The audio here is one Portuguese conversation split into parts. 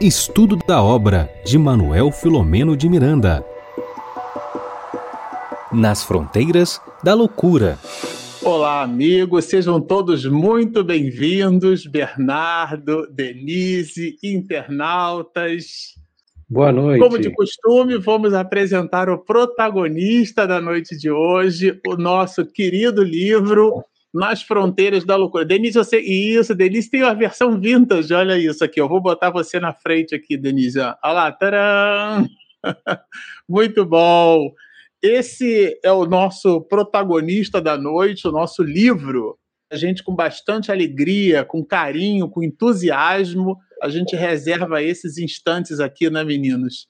Estudo da obra de Manuel Filomeno de Miranda. Nas fronteiras da loucura. Olá, amigos, sejam todos muito bem-vindos. Bernardo, Denise, internautas. Boa noite. Como de costume, vamos apresentar o protagonista da noite de hoje, o nosso querido livro nas fronteiras da loucura. Denise, você. Isso, Denise tem uma versão vintage, olha isso aqui. Eu vou botar você na frente aqui, Denise. Olha lá, tcharam! Muito bom. Esse é o nosso protagonista da noite, o nosso livro. A gente, com bastante alegria, com carinho, com entusiasmo, a gente reserva esses instantes aqui, né, meninos?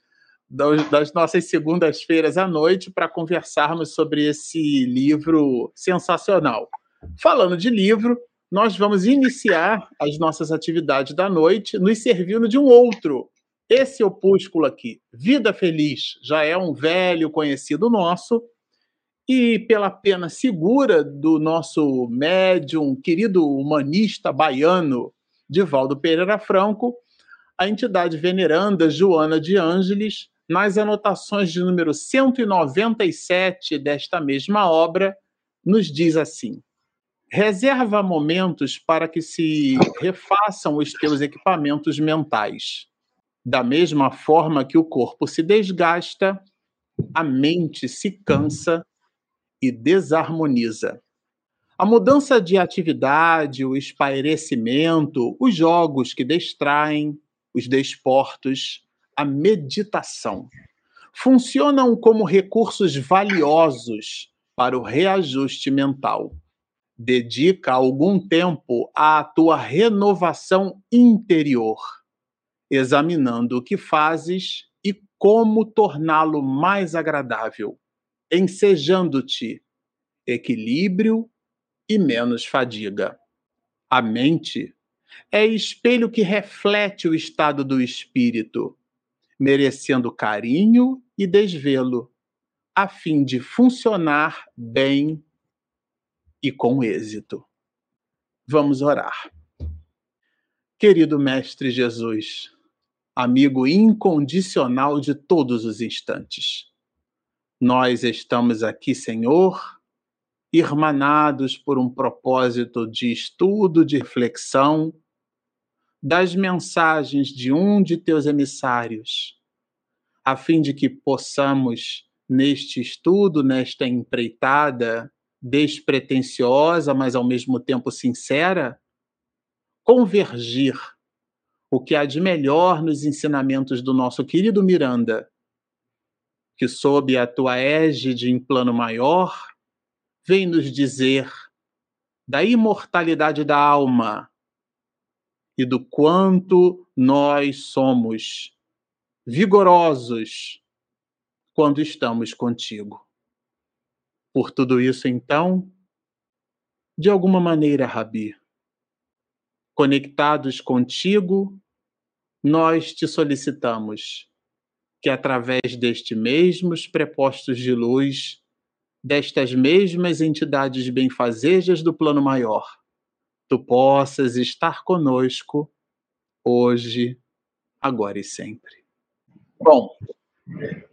Das nossas segundas-feiras à noite para conversarmos sobre esse livro sensacional. Falando de livro, nós vamos iniciar as nossas atividades da noite nos servindo de um outro. Esse opúsculo aqui, Vida Feliz, já é um velho conhecido nosso, e pela pena segura do nosso médium, querido humanista baiano, Divaldo Pereira Franco, a entidade veneranda Joana de Ângeles, nas anotações de número 197 desta mesma obra, nos diz assim: Reserva momentos para que se refaçam os teus equipamentos mentais. Da mesma forma que o corpo se desgasta, a mente se cansa e desarmoniza. A mudança de atividade, o espairecimento, os jogos que distraem, os desportos, a meditação funcionam como recursos valiosos para o reajuste mental dedica algum tempo à tua renovação interior, examinando o que fazes e como torná-lo mais agradável, ensejando-te equilíbrio e menos fadiga. A mente é espelho que reflete o estado do espírito, merecendo carinho e desvelo, a fim de funcionar bem e com êxito. Vamos orar. Querido Mestre Jesus, amigo incondicional de todos os instantes, nós estamos aqui, Senhor, irmanados por um propósito de estudo, de reflexão, das mensagens de um de teus emissários, a fim de que possamos, neste estudo, nesta empreitada, despretensiosa, mas ao mesmo tempo sincera, convergir o que há de melhor nos ensinamentos do nosso querido Miranda, que sob a tua égide em plano maior, vem nos dizer da imortalidade da alma e do quanto nós somos vigorosos quando estamos contigo. Por tudo isso, então, de alguma maneira, Rabi, conectados contigo, nós te solicitamos que, através destes mesmos prepostos de luz, destas mesmas entidades benfazejas do plano maior, tu possas estar conosco hoje, agora e sempre. Bom,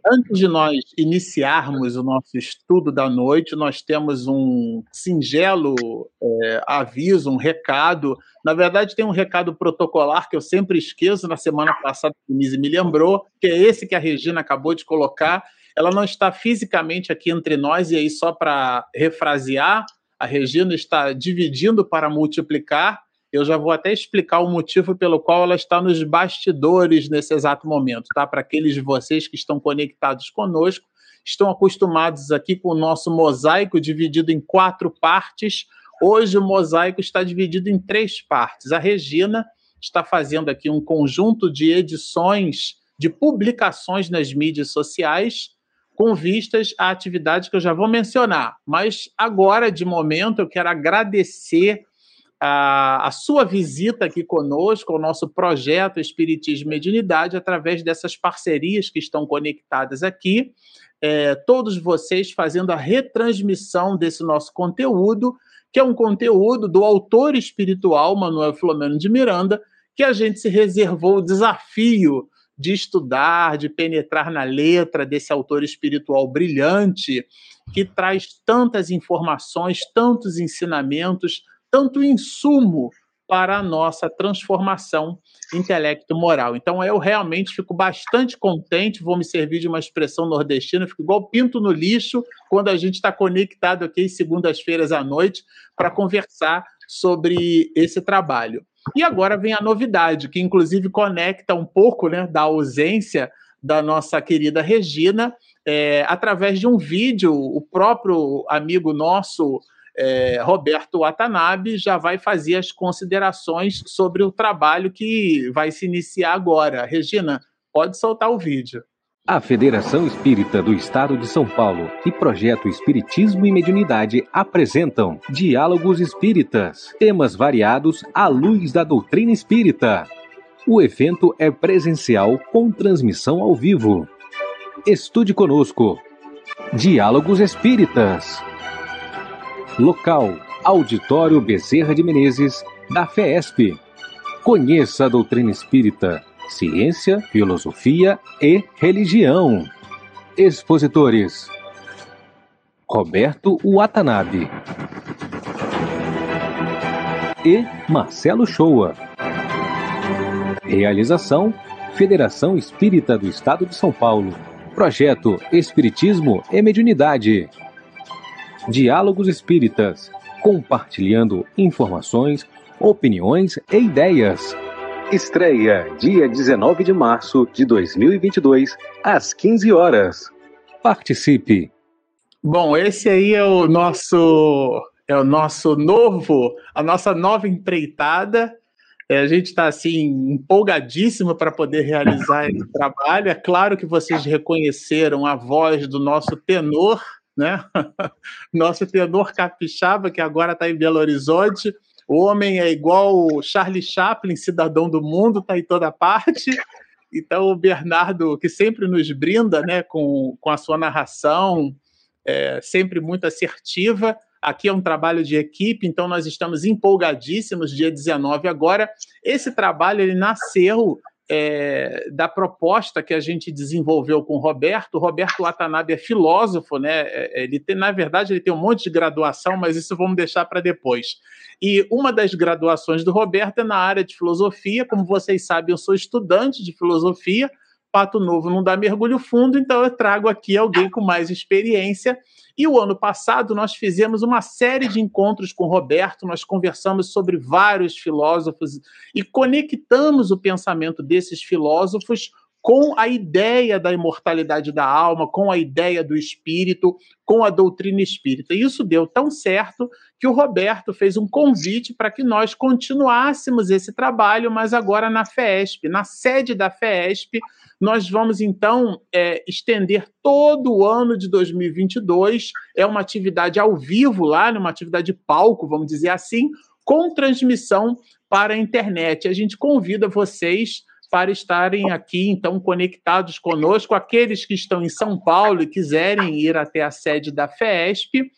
Antes de nós iniciarmos o nosso estudo da noite, nós temos um singelo é, aviso, um recado. Na verdade, tem um recado protocolar que eu sempre esqueço. Na semana passada, a Denise me lembrou, que é esse que a Regina acabou de colocar. Ela não está fisicamente aqui entre nós, e aí, só para refrasear, a Regina está dividindo para multiplicar eu já vou até explicar o motivo pelo qual ela está nos bastidores nesse exato momento, tá? Para aqueles de vocês que estão conectados conosco, estão acostumados aqui com o nosso mosaico dividido em quatro partes. Hoje o mosaico está dividido em três partes. A Regina está fazendo aqui um conjunto de edições, de publicações nas mídias sociais, com vistas à atividade que eu já vou mencionar. Mas agora, de momento, eu quero agradecer a, a, sua visita aqui conosco, ao nosso projeto Espiritismo e Mediunidade, através dessas parcerias que estão conectadas aqui. É, todos vocês fazendo a retransmissão desse nosso conteúdo, que é um conteúdo do autor espiritual Manuel Filomeno de Miranda, que a gente se reservou o desafio de estudar, de penetrar na letra desse autor espiritual brilhante, que traz tantas informações, tantos ensinamentos, tanto insumo para a nossa transformação intelecto-moral. Então, eu realmente fico bastante contente, vou me servir de uma expressão nordestina, fico igual pinto no lixo quando a gente está conectado aqui segundas-feiras à noite para conversar sobre esse trabalho. E agora vem a novidade, que inclusive conecta um pouco né, da ausência da nossa querida Regina, é, através de um vídeo, o próprio amigo nosso, é, Roberto Watanabe, já vai fazer as considerações sobre o trabalho que vai se iniciar agora. Regina, pode soltar o vídeo. A Federação Espírita do Estado de São Paulo e Projeto Espiritismo e Mediunidade apresentam Diálogos Espíritas, temas variados à luz da doutrina espírita. O evento é presencial com transmissão ao vivo. Estude conosco. Diálogos Espíritas. Local: Auditório Bezerra de Menezes, da FESP. Conheça a doutrina espírita ciência, filosofia e religião. Expositores: Roberto Watanabe e Marcelo Shoa. Realização: Federação Espírita do Estado de São Paulo. Projeto Espiritismo e Mediunidade. Diálogos Espíritas, compartilhando informações, opiniões e ideias. Estreia dia 19 de março de 2022, às 15 horas. Participe. Bom, esse aí é o nosso é o nosso novo, a nossa nova empreitada. É, a gente está assim empolgadíssimo para poder realizar esse trabalho. É claro que vocês reconheceram a voz do nosso tenor, né? Nosso tenor capixaba que agora está em Belo Horizonte o homem é igual Charlie Chaplin, cidadão do mundo, está em toda parte. Então, o Bernardo, que sempre nos brinda né, com, com a sua narração, é, sempre muito assertiva. Aqui é um trabalho de equipe, então nós estamos empolgadíssimos, dia 19 agora. Esse trabalho ele nasceu é, da proposta que a gente desenvolveu com o Roberto. O Roberto Watanabe é filósofo, né? É, ele tem, na verdade, ele tem um monte de graduação, mas isso vamos deixar para depois. E uma das graduações do Roberto é na área de filosofia. Como vocês sabem, eu sou estudante de filosofia. Pato Novo não dá mergulho fundo, então eu trago aqui alguém com mais experiência. E o ano passado nós fizemos uma série de encontros com Roberto, nós conversamos sobre vários filósofos e conectamos o pensamento desses filósofos com a ideia da imortalidade da alma, com a ideia do espírito, com a doutrina espírita. E isso deu tão certo que o Roberto fez um convite para que nós continuássemos esse trabalho, mas agora na FESP, na sede da FESP, nós vamos então é, estender todo o ano de 2022. É uma atividade ao vivo lá, uma atividade de palco, vamos dizer assim, com transmissão para a internet. A gente convida vocês para estarem aqui, então, conectados conosco. Aqueles que estão em São Paulo e quiserem ir até a sede da FESP,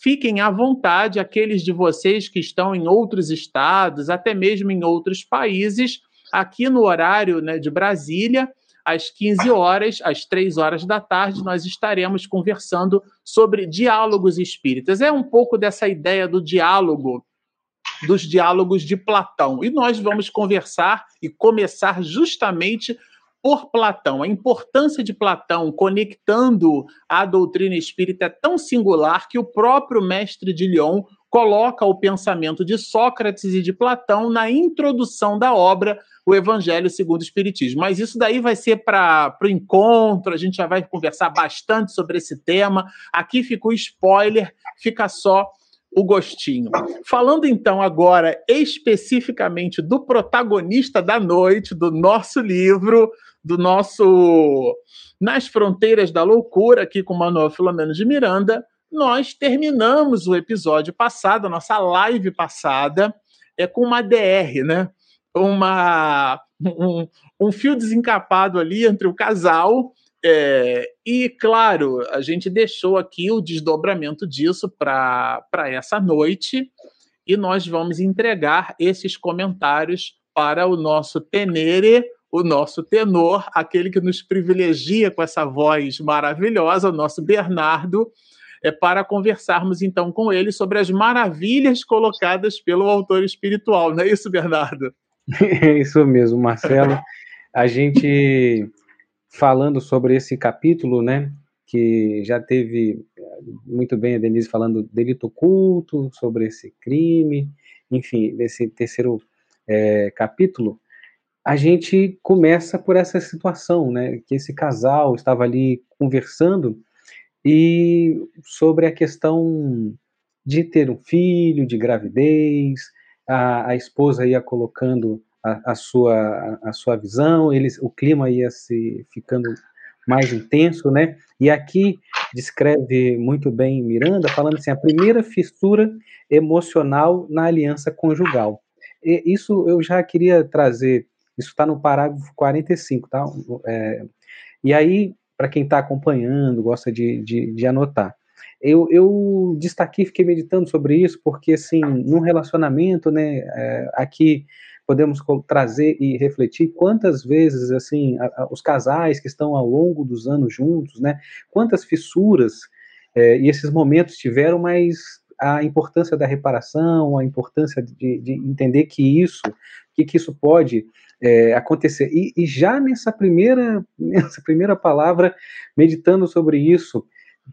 fiquem à vontade. Aqueles de vocês que estão em outros estados, até mesmo em outros países, aqui no horário né, de Brasília, às 15 horas, às 3 horas da tarde, nós estaremos conversando sobre diálogos espíritas. É um pouco dessa ideia do diálogo, dos diálogos de Platão. E nós vamos conversar e começar justamente por Platão. A importância de Platão conectando a doutrina espírita é tão singular que o próprio mestre de Lyon coloca o pensamento de Sócrates e de Platão na introdução da obra O Evangelho segundo o Espiritismo. Mas isso daí vai ser para o encontro, a gente já vai conversar bastante sobre esse tema. Aqui fica o spoiler, fica só o gostinho. Falando então agora especificamente do protagonista da noite, do nosso livro, do nosso Nas Fronteiras da Loucura, aqui com Manuel Filomeno de Miranda, nós terminamos o episódio passado, a nossa live passada, é com uma DR, né? Uma, um, um fio desencapado ali entre o casal. É, e, claro, a gente deixou aqui o desdobramento disso para essa noite e nós vamos entregar esses comentários para o nosso tenere, o nosso tenor, aquele que nos privilegia com essa voz maravilhosa, o nosso Bernardo, é para conversarmos então com ele sobre as maravilhas colocadas pelo autor espiritual. Não é isso, Bernardo? É isso mesmo, Marcelo. A gente falando sobre esse capítulo, né, que já teve muito bem a Denise falando delito oculto, sobre esse crime, enfim, desse terceiro é, capítulo, a gente começa por essa situação, né, que esse casal estava ali conversando e sobre a questão de ter um filho, de gravidez, a, a esposa ia colocando a, a sua, a, sua visão, eles, o clima ia se ficando mais intenso, né? E aqui descreve muito bem Miranda, falando assim, a primeira fissura emocional na aliança conjugal. E isso eu já queria trazer, isso está no parágrafo 45, tá? É, e aí, para quem está acompanhando, gosta de, de, de anotar. Eu, eu, destaquei, fiquei meditando sobre isso, porque, assim, num relacionamento, né, é, aqui podemos trazer e refletir quantas vezes, assim, a, a, os casais que estão ao longo dos anos juntos, né, quantas fissuras é, e esses momentos tiveram, mas a importância da reparação, a importância de, de entender que isso, que, que isso pode é, acontecer. E, e, já nessa primeira, nessa primeira palavra, meditando sobre isso,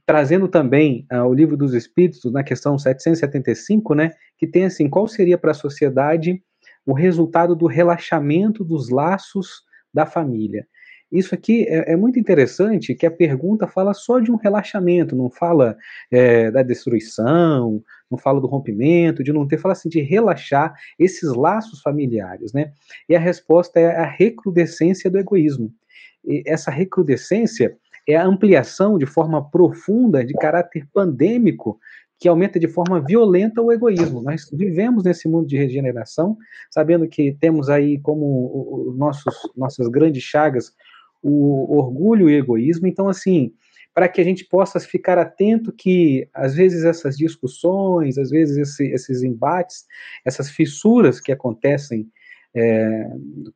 trazendo também uh, o livro dos Espíritos, na questão 775, né, que tem assim, qual seria para a sociedade o resultado do relaxamento dos laços da família. Isso aqui é, é, muito interessante que a pergunta fala só de um relaxamento, não fala é, da destruição, não fala do rompimento, de não ter, fala assim de relaxar esses laços familiares, né? E a resposta é a recrudescência do egoísmo. E essa recrudescência é a ampliação de forma profunda de caráter pandêmico que aumenta de forma violenta o egoísmo. Nós vivemos nesse mundo de regeneração, sabendo que temos aí como os nossos nossas grandes chagas o orgulho e o egoísmo. Então, assim, para que a gente possa ficar atento que às vezes essas discussões, às vezes esse, esses embates, essas fissuras que acontecem é,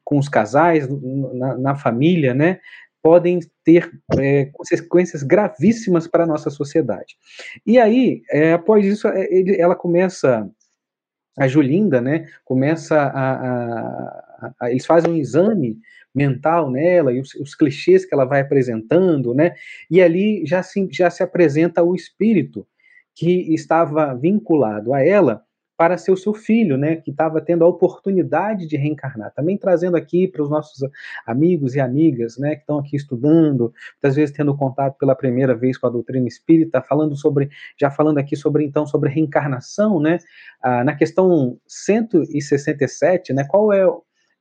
com os casais, na, na família, né, podem ter é, consequências gravíssimas para a nossa sociedade. E aí, é, após isso, é, ele, ela começa, a Julinda, né, começa a, a, a, eles fazem um exame mental nela e os, os, clichês que ela vai apresentando, né, e ali já se, já se apresenta o espírito que estava vinculado a ela, para ser o seu filho, né, que estava tendo a oportunidade de reencarnar. Também trazendo aqui para os nossos amigos e amigas, né, que estão aqui estudando, muitas vezes tendo contato pela primeira vez com a doutrina espírita, falando sobre, já falando aqui sobre então sobre reencarnação, né, ah, na questão 167, né, qual é,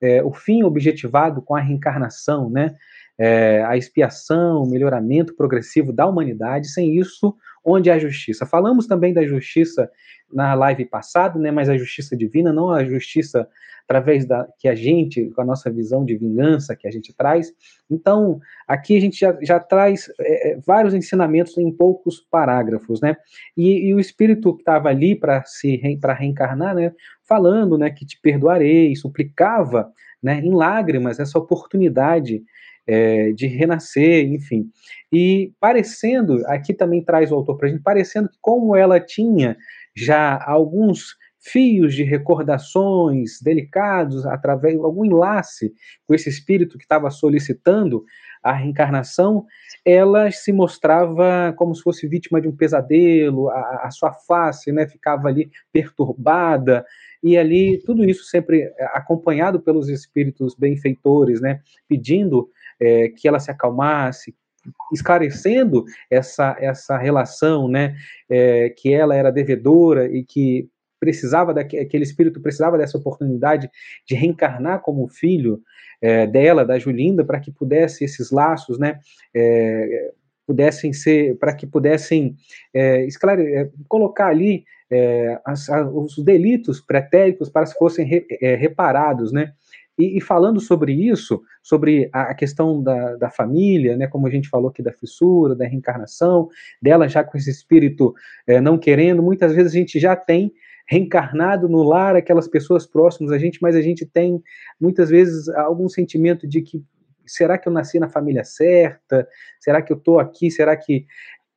é o fim objetivado com a reencarnação, né? É, a expiação, o melhoramento progressivo da humanidade, sem isso, onde há justiça. Falamos também da justiça na live passada, né, mas a justiça divina, não a justiça através da que a gente, com a nossa visão de vingança que a gente traz. Então, aqui a gente já, já traz é, é vários ensinamentos em poucos parágrafos, né? E, e o Espírito que estava ali para se para reencarnar, né, falando, né, que te perdoarei, suplicava, né, em lágrimas essa oportunidade é, de renascer, enfim. E parecendo, aqui também traz o autor para a gente, parecendo que como ela tinha já alguns fios de recordações delicados, através de algum enlace com esse espírito que estava solicitando a reencarnação, ela se mostrava como se fosse vítima de um pesadelo, a, a sua face né, ficava ali perturbada, e ali tudo isso sempre acompanhado pelos espíritos benfeitores, né, pedindo é, que ela se acalmasse, esclarecendo essa, essa relação, né, é, que ela era devedora e que precisava daquele espírito precisava dessa oportunidade de reencarnar como filho é, dela, da Julinda, para que pudesse esses laços, né, é, pudessem ser, para que pudessem é, esclare, colocar ali as, as, os delitos pretéritos para que fossem re, reparados, né, e, e, falando sobre isso, sobre a, questão da, da, família, né, como a gente falou aqui da fissura, da reencarnação, dela já com esse espírito é, não querendo, muitas vezes a gente já tem reencarnado no lar, aquelas pessoas próximas a gente, mas a gente tem muitas vezes algum sentimento de que será que eu nasci na família certa? Será que eu estou aqui? Será que.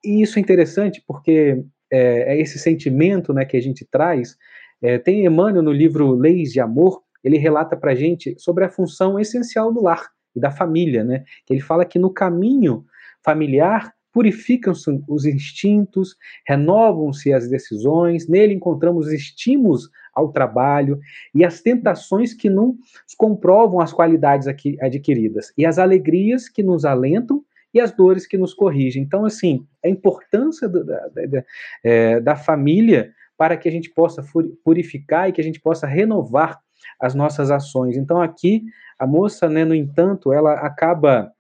E isso é interessante porque é, é esse sentimento né, que a gente traz. É, tem Emmanuel no livro Leis de Amor, ele relata para a gente sobre a função essencial do lar e da família, né? Ele fala que no caminho familiar purificam-se os instintos, renovam-se as decisões, nele encontramos estímulos ao trabalho e as tentações que não comprovam as qualidades adquiridas, e as alegrias que nos alentam e as dores que nos corrigem. Então, assim, a importância da, da, da, é, da família para que a gente possa purificar e que a gente possa renovar as nossas ações. Então, aqui, a moça, né, no entanto, ela acaba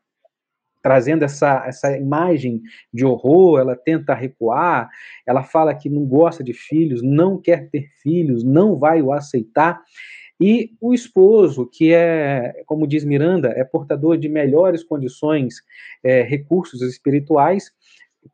trazendo essa, essa imagem de horror, ela tenta recuar, ela fala que não gosta de filhos, não quer ter filhos, não vai o aceitar. E o esposo, que é, como diz Miranda, é portador de melhores condições, é, recursos espirituais,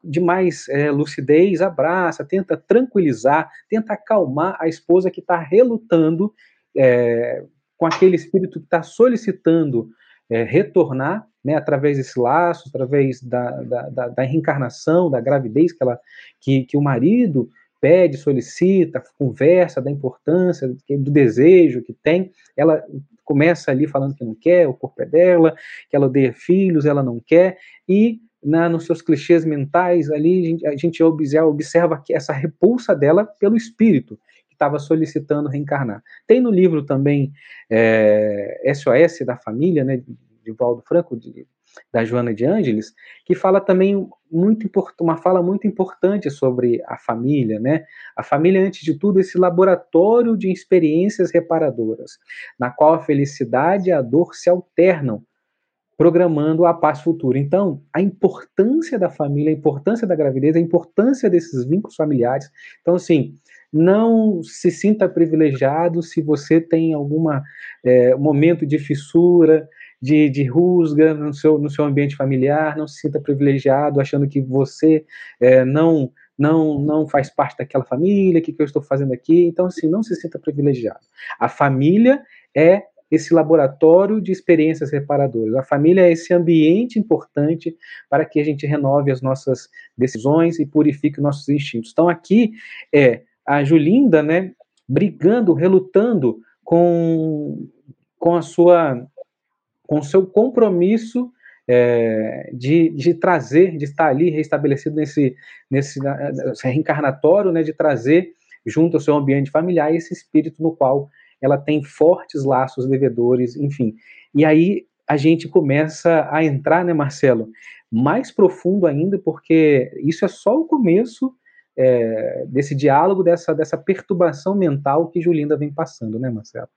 de mais é, lucidez, abraça, tenta tranquilizar, tenta acalmar a esposa que está relutando é, com aquele espírito que está solicitando é, retornar né, através desse laço, através da, da, da, da, reencarnação, da gravidez que, ela, que, que o marido pede, solicita, conversa da importância, do desejo que tem, ela começa ali falando que não quer, o corpo é dela, que ela odeia filhos, ela não quer, e na, nos seus clichês mentais ali a gente, observa, observa essa repulsa dela pelo espírito, estava solicitando reencarnar. Tem no livro também é, SOS da Família, né, de Valdo Franco, de, da Joana de Ângeles, que fala também muito uma fala muito importante sobre a família, né? A família, antes de tudo, esse laboratório de experiências reparadoras, na qual a felicidade e a dor se alternam, programando a paz futura. Então, a importância da família, a importância da gravidez, a importância desses vínculos familiares. Então, assim, não se sinta privilegiado se você tem algum é, momento de fissura, de, de rusga no seu, no seu ambiente familiar, não se sinta privilegiado achando que você é, não não não faz parte daquela família, o que, que eu estou fazendo aqui. Então, assim, não se sinta privilegiado. A família é esse laboratório de experiências reparadoras. A família é esse ambiente importante para que a gente renove as nossas decisões e purifique os nossos instintos. Então, aqui é a Julinda, né, brigando, relutando com, com a sua com seu compromisso é, de, de trazer, de estar ali restabelecido nesse, nesse, nesse reencarnatório, né, de trazer junto ao seu ambiente familiar esse espírito no qual ela tem fortes laços devedores, enfim. E aí a gente começa a entrar, né, Marcelo, mais profundo ainda, porque isso é só o começo é, desse diálogo, dessa, dessa perturbação mental que Julinda vem passando, né, Marcelo?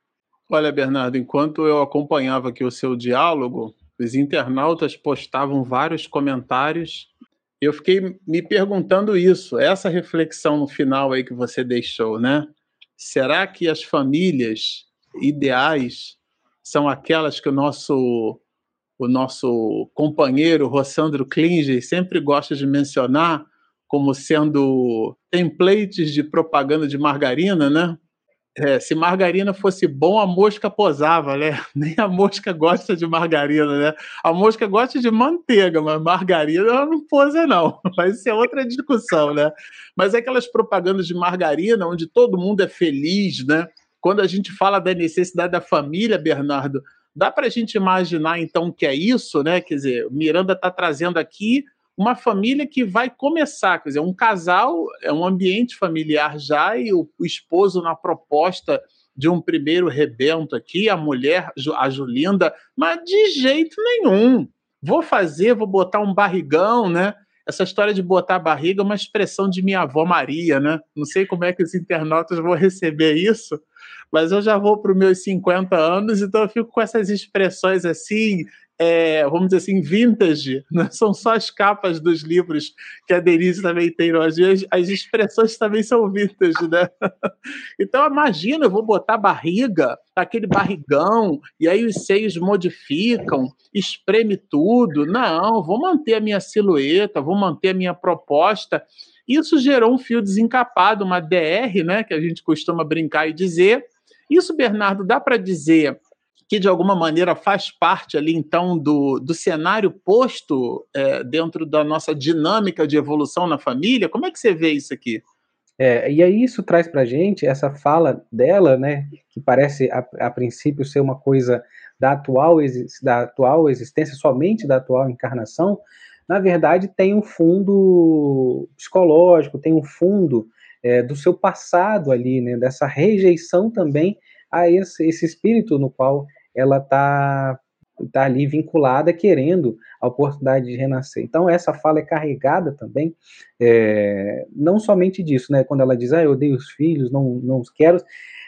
Olha, Bernardo, enquanto eu acompanhava aqui o seu diálogo, os internautas postavam vários comentários. Eu fiquei me perguntando isso, essa reflexão no final aí que você deixou, né? Será que as famílias ideais são aquelas que o nosso o nosso companheiro Rossandro Klinger sempre gosta de mencionar, como sendo templates de propaganda de margarina, né? É, se margarina fosse bom, a mosca posava, né? Nem a mosca gosta de margarina, né? A mosca gosta de manteiga, mas margarina ela não posa, não. Mas isso é outra discussão, né? Mas é aquelas propagandas de margarina, onde todo mundo é feliz, né? Quando a gente fala da necessidade da família, Bernardo, dá para a gente imaginar, então, que é isso, né? Quer dizer, Miranda está trazendo aqui uma família que vai começar, quer dizer, um casal, é um ambiente familiar já, e o, o esposo na proposta de um primeiro rebento aqui, a mulher, a Julinda, mas de jeito nenhum. Vou fazer, vou botar um barrigão, né? Essa história de botar barriga é uma expressão de minha avó Maria, né? Não sei como é que os internautas vão receber isso, mas eu já vou para os meus 50 anos, então eu fico com essas expressões assim, é, vamos dizer assim, vintage, não são só as capas dos livros que a Denise também tem hoje, as, as expressões também são vintage, né? Então imagina, eu vou botar barriga, aquele barrigão, e aí os seios modificam, espreme tudo. Não, vou manter a minha silhueta, vou manter a minha proposta. Isso gerou um fio desencapado, uma DR, né, que a gente costuma brincar e dizer. Isso, Bernardo, dá para dizer que de alguma maneira faz parte ali então do, do cenário posto é, dentro da nossa dinâmica de evolução na família? Como é que você vê isso aqui? É, e aí isso traz para gente essa fala dela, né, que parece a, a, princípio ser uma coisa da atual, da atual existência, somente da atual encarnação, na verdade tem um fundo psicológico, tem um fundo é, do seu passado ali, né, dessa rejeição também a esse, esse espírito no qual ela está tá ali vinculada, querendo a oportunidade de renascer. Então, essa fala é carregada também, é, não somente disso, né? Quando ela diz, ah, eu odeio os filhos, não, não os quero.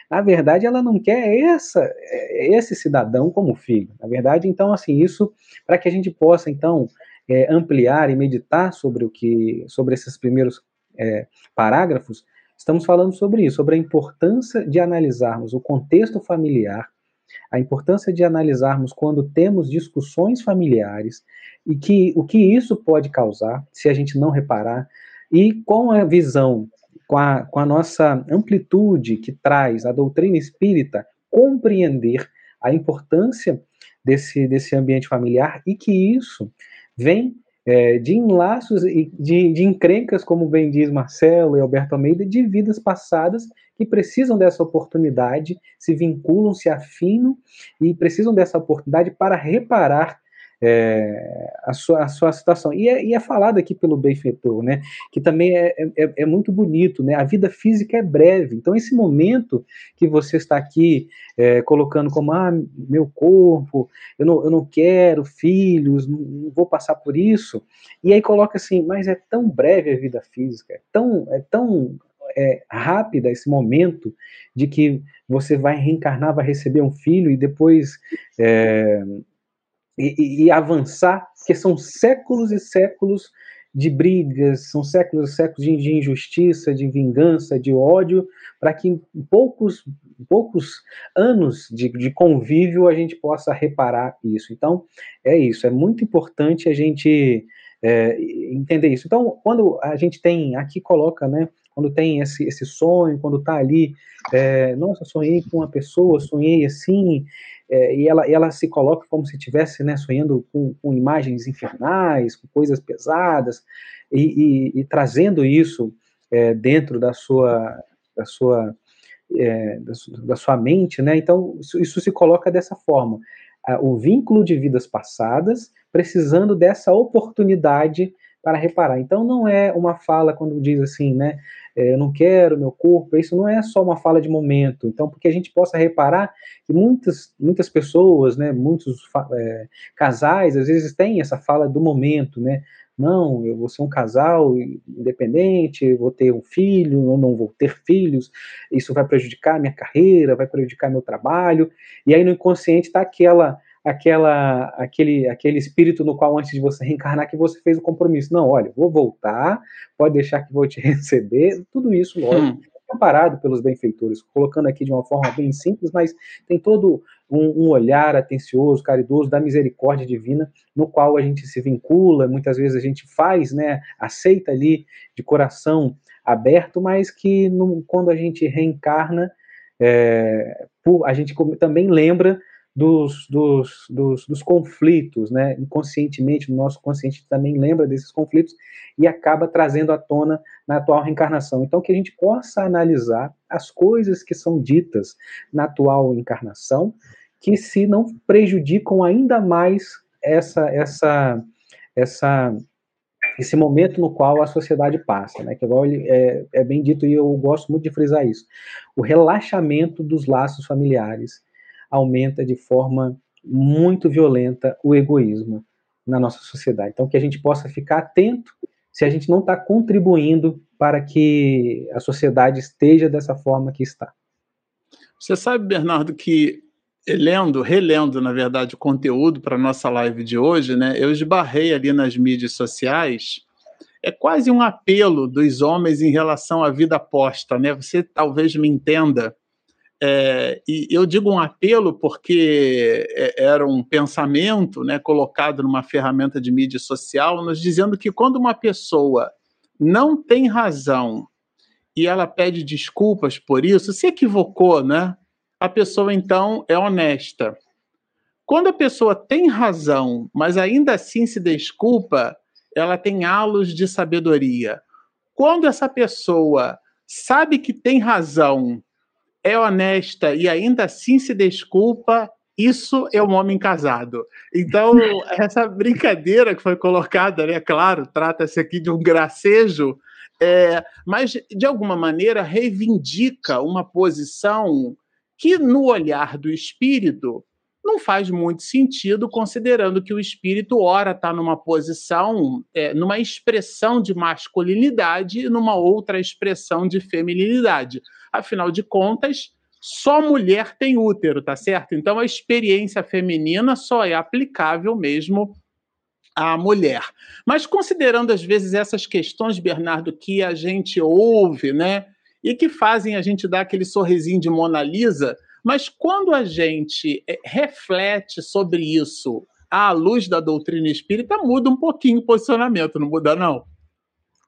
Na verdade, ela não quer essa, esse cidadão como filho. Na verdade, então, assim, isso, para que a gente possa, então, é, ampliar e meditar sobre o que, sobre esses primeiros é, parágrafos, estamos falando sobre isso, sobre a importância de analisarmos o contexto familiar, a importância de analisarmos quando temos discussões familiares e que o que isso pode causar se a gente não reparar e com a visão, com a, com a nossa amplitude que traz a doutrina espírita, compreender a importância desse, desse ambiente familiar e que isso vem é, de enlaços e de, de encrencas, como bem diz Marcelo e Alberto Almeida, de vidas passadas que precisam dessa oportunidade, se vinculam, se afinam e precisam dessa oportunidade para reparar é, a, sua, a sua situação. E é, e é falado aqui pelo benfeitor, né, que também é, é, é, muito bonito, né, a vida física é breve, então esse momento que você está aqui é, colocando como, ah, meu corpo, eu não, eu não quero filhos, não vou passar por isso, e aí coloca assim, mas é tão breve a vida física, é tão, é tão é, rápida esse momento de que você vai reencarnar, vai receber um filho e depois é, e, e, avançar, porque são séculos e séculos de brigas, são séculos e séculos de, de injustiça, de vingança, de ódio, para que em poucos, poucos anos de, de convívio a gente possa reparar isso. Então, é isso, é muito importante a gente é, entender isso. Então, quando a gente tem, aqui coloca, né, quando tem esse, esse sonho, quando está ali, é, nossa, sonhei com uma pessoa, sonhei assim, é, e ela, ela se coloca como se estivesse né, sonhando com, com, imagens infernais, com coisas pesadas, e, e, e trazendo isso é, dentro da sua, da sua, é, da, sua mente, né? Então, isso, isso se coloca dessa forma. O vínculo de vidas passadas, precisando dessa oportunidade para reparar. Então não é uma fala quando diz assim, né? É, eu não quero meu corpo. Isso não é só uma fala de momento. Então, porque a gente possa reparar que muitas muitas pessoas, né? Muitos é, casais às vezes têm essa fala do momento, né? Não, eu vou ser um casal independente, vou ter um filho, ou não vou ter filhos, isso vai prejudicar minha carreira, vai prejudicar meu trabalho. E aí no inconsciente está aquela aquela, aquele, aquele espírito no qual antes de você reencarnar que você fez o compromisso. Não, olha, vou voltar, pode deixar que vou te receber, tudo isso, lógico, hum. amparado pelos benfeitores, colocando aqui de uma forma bem simples, mas tem todo um, um, olhar atencioso, caridoso da misericórdia divina, no qual a gente se vincula, muitas vezes a gente faz, né, aceita ali de coração aberto, mas que no, quando a gente reencarna, é, por, a gente também lembra dos, dos, dos, dos, conflitos, né? Inconscientemente, o nosso consciente também lembra desses conflitos e acaba trazendo à tona na atual reencarnação. Então, que a gente possa analisar as coisas que são ditas na atual encarnação, que se não prejudicam ainda mais essa, essa, essa, esse momento no qual a sociedade passa, né? Que igual ele, é, é bem dito e eu gosto muito de frisar isso, o relaxamento dos laços familiares aumenta de forma muito violenta o egoísmo na nossa sociedade. Então, que a gente possa ficar atento se a gente não está contribuindo para que a sociedade esteja dessa forma que está. Você sabe, Bernardo, que lendo, relendo, na verdade, o conteúdo para a nossa live de hoje, né, eu esbarrei ali nas mídias sociais. É quase um apelo dos homens em relação à vida posta, né? Você talvez me entenda é, e eu digo um apelo porque é, era um pensamento né, colocado numa ferramenta de mídia social, nos dizendo que quando uma pessoa não tem razão e ela pede desculpas por isso, se equivocou, né? A pessoa então é honesta. Quando a pessoa tem razão, mas ainda assim se desculpa, ela tem halos de sabedoria. Quando essa pessoa sabe que tem razão, é honesta e ainda assim se desculpa, isso é um homem casado. Então, essa brincadeira que foi colocada, né? Claro, trata-se aqui de um gracejo, é, mas de alguma maneira reivindica uma posição que, no olhar do espírito, não faz muito sentido, considerando que o espírito, ora, está numa posição, é, numa expressão de masculinidade e numa outra expressão de feminilidade. Afinal de contas, só mulher tem útero, tá certo? Então a experiência feminina só é aplicável mesmo à mulher. Mas considerando às vezes essas questões, Bernardo, que a gente ouve, né? E que fazem a gente dar aquele sorrisinho de Mona Lisa, mas quando a gente eh, reflete sobre isso à luz da doutrina espírita, muda um pouquinho o posicionamento, não muda, não?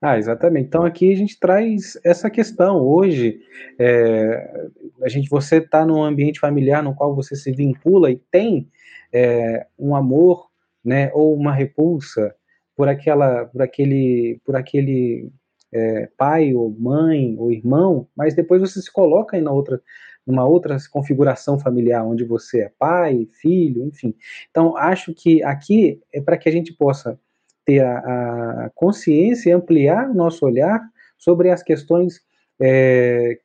Ah, exatamente. Então aqui a gente traz essa questão. Hoje, é, a gente, você está num ambiente familiar no qual você se vincula e tem é, um amor, né, ou uma repulsa por aquela, por aquele, por aquele é, pai ou mãe ou irmão, mas depois você se coloca em outra, numa outra configuração familiar, onde você é pai, filho, enfim. Então acho que aqui é para que a gente possa ter a, a consciência e ampliar o nosso olhar sobre as questões é,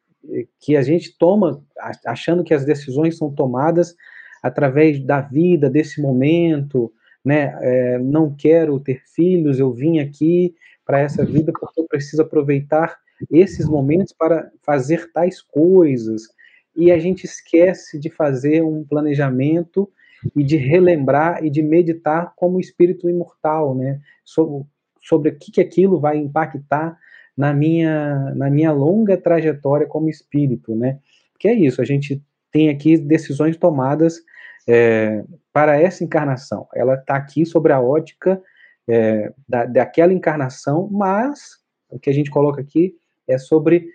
que a gente toma, achando que as decisões são tomadas através da vida, desse momento, né? É, não quero ter filhos, eu vim aqui para essa vida porque eu preciso aproveitar esses momentos para fazer tais coisas. E a gente esquece de fazer um planejamento e de relembrar e de meditar como espírito imortal, né? Sobre, sobre o que, que aquilo vai impactar na minha, na minha longa trajetória como espírito, né? Que é isso, a gente tem aqui decisões tomadas é, para essa encarnação. Ela está aqui sobre a ótica é, da, daquela encarnação, mas o que a gente coloca aqui é sobre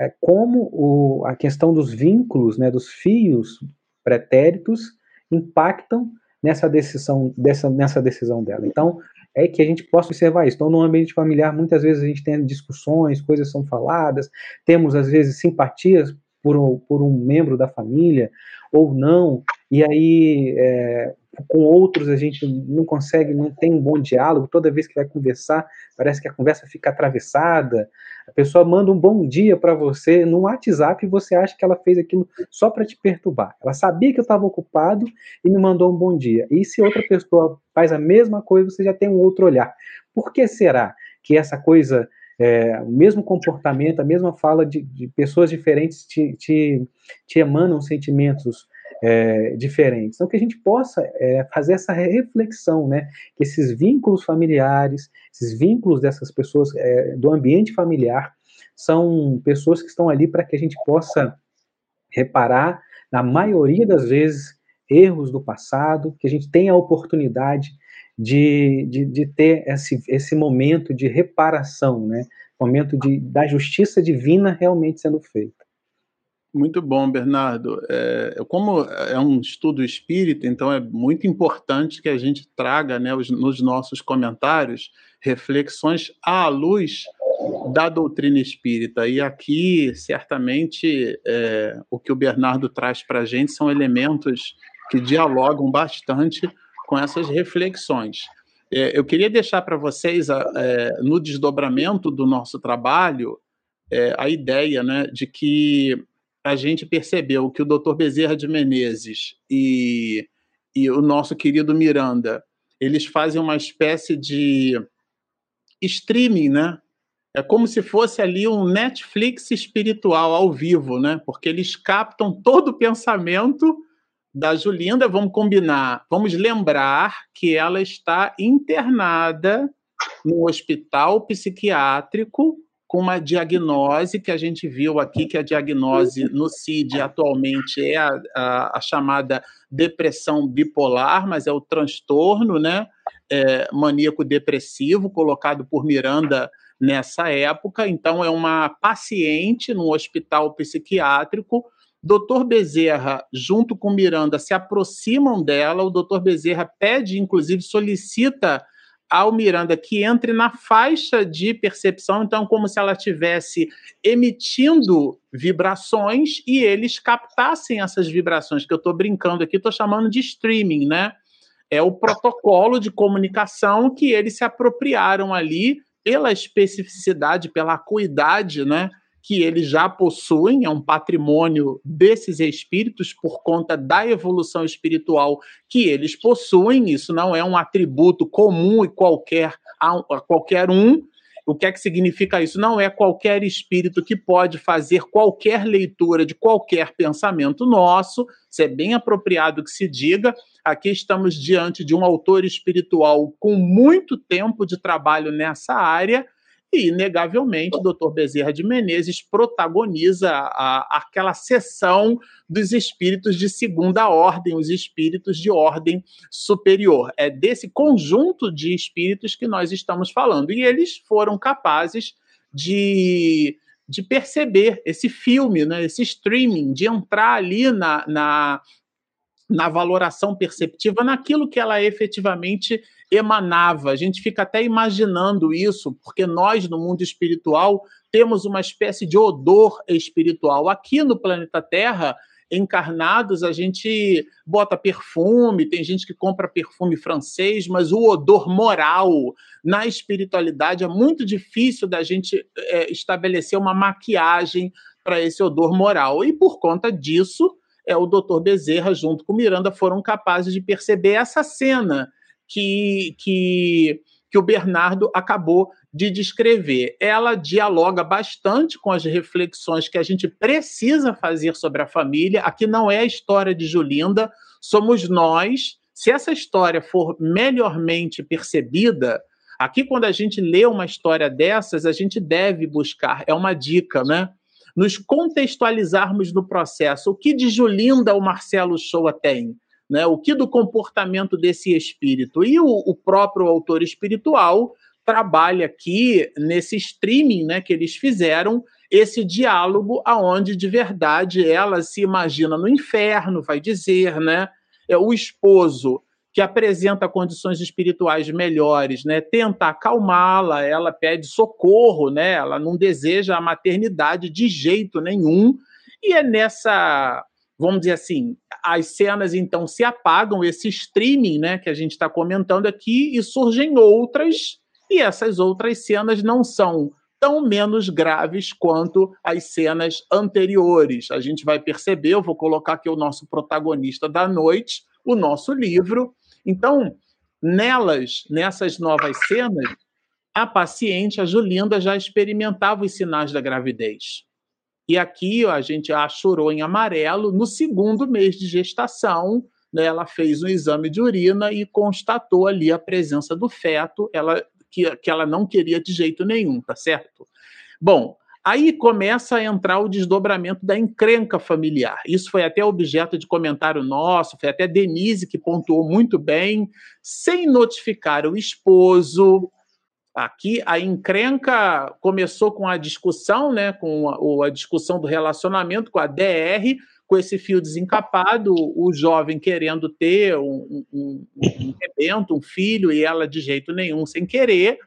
é, como o, a questão dos vínculos, né, dos fios pretéritos, impactam nessa decisão, dessa, nessa decisão dela. Então, é que a gente possa observar isso. Então, no ambiente familiar, muitas vezes a gente tem discussões, coisas são faladas, temos, às vezes, simpatias por um, por um membro da família ou não, e aí é, com outros a gente não consegue, não tem um bom diálogo, toda vez que vai conversar, parece que a conversa fica atravessada, a pessoa manda um bom dia para você no WhatsApp e você acha que ela fez aquilo só para te perturbar. Ela sabia que eu estava ocupado e me mandou um bom dia. E se outra pessoa faz a mesma coisa, você já tem um outro olhar. Por que será que essa coisa é, o mesmo comportamento, a mesma fala de, de pessoas diferentes te, te, te, emanam sentimentos é, diferentes. Então, que a gente possa é, fazer essa reflexão, né? Que esses vínculos familiares, esses vínculos dessas pessoas é, do ambiente familiar, são pessoas que estão ali para que a gente possa reparar, na maioria das vezes, erros do passado, que a gente tenha a oportunidade de, de, de ter esse, esse momento de reparação, né? momento de, da justiça divina realmente sendo feita. Muito bom, Bernardo. É, como é um estudo espírita, então é muito importante que a gente traga né, os, nos nossos comentários reflexões à luz da doutrina espírita. E aqui, certamente, é, o que o Bernardo traz para a gente são elementos que dialogam bastante com essas reflexões. É, eu queria deixar para vocês, é, no desdobramento do nosso trabalho, é, a ideia né, de que a gente percebeu que o Dr. Bezerra de Menezes e, e o nosso querido Miranda, eles fazem uma espécie de streaming, né? É como se fosse ali um Netflix espiritual ao vivo, né? Porque eles captam todo o pensamento da Julinda, vamos combinar, vamos lembrar que ela está internada no hospital psiquiátrico com uma diagnose que a gente viu aqui, que a diagnose no CID atualmente é a, a, a chamada depressão bipolar, mas é o transtorno né, é, maníaco-depressivo, colocado por Miranda nessa época. Então, é uma paciente num hospital psiquiátrico. Doutor Bezerra, junto com Miranda, se aproximam dela. O doutor Bezerra pede, inclusive, solicita ao Miranda que entre na faixa de percepção, então, como se ela estivesse emitindo vibrações e eles captassem essas vibrações, que eu estou brincando aqui, estou chamando de streaming, né? É o protocolo de comunicação que eles se apropriaram ali pela especificidade, pela acuidade, né? Que eles já possuem, é um patrimônio desses espíritos por conta da evolução espiritual que eles possuem. Isso não é um atributo comum e qualquer a, qualquer um. O que é que significa isso? Não é qualquer espírito que pode fazer qualquer leitura de qualquer pensamento nosso. Isso é bem apropriado que se diga. Aqui estamos diante de um autor espiritual com muito tempo de trabalho nessa área e, inegavelmente, o doutor Bezerra de Menezes protagoniza a, aquela sessão dos espíritos de segunda ordem, os espíritos de ordem superior. É desse conjunto de espíritos que nós estamos falando. E eles foram capazes de, de perceber esse filme, né, esse streaming, de entrar ali na, na, na valoração perceptiva, naquilo que ela efetivamente emanava. A gente fica até imaginando isso, porque nós, no mundo espiritual, temos uma espécie de odor espiritual. Aqui no planeta Terra, encarnados, a gente bota perfume, tem gente que compra perfume francês, mas o odor moral na espiritualidade é muito difícil da gente é, estabelecer uma maquiagem para esse odor moral. E por conta disso, é, o doutor Bezerra, junto com Miranda, foram capazes de perceber essa cena que, que, que o Bernardo acabou de descrever. Ela dialoga bastante com as reflexões que a gente precisa fazer sobre a família. Aqui não é a história de Julinda, somos nós. Se essa história for melhormente percebida, aqui quando a gente lê uma história dessas, a gente deve buscar, é uma dica, né? Nos contextualizarmos no processo. O que de Julinda o Marcelo Shoa tem? Né? O que do comportamento desse espírito? E o, o próprio autor espiritual trabalha aqui nesse streaming, né, que eles fizeram esse diálogo aonde de verdade ela se imagina no inferno, vai dizer, né? É o esposo que apresenta condições espirituais melhores, né? Tenta acalmá-la, ela pede socorro, né? Ela não deseja a maternidade de jeito nenhum. E é nessa vamos dizer assim, as cenas então se apagam, esse streaming né, que a gente está comentando aqui, e surgem outras, e essas outras cenas não são tão menos graves quanto as cenas anteriores. A gente vai perceber, eu vou colocar aqui o nosso protagonista da noite, o nosso livro. Então, nelas, nessas novas cenas, a paciente, a Julinda, já experimentava os sinais da gravidez. E aqui ó, a gente a chorou em amarelo. No segundo mês de gestação, né, ela fez um exame de urina e constatou ali a presença do feto, ela, que, que ela não queria de jeito nenhum, tá certo? Bom, Aí começa a entrar o desdobramento da encrenca familiar. Isso foi até objeto de comentário nosso, foi até Denise que pontuou muito bem, sem notificar o esposo, Aqui a encrenca começou com a discussão, né, com a, a, discussão do relacionamento com a DR, com esse fio desencapado, o jovem querendo ter um, um, um rebento, um filho, e ela de jeito nenhum, sem querer.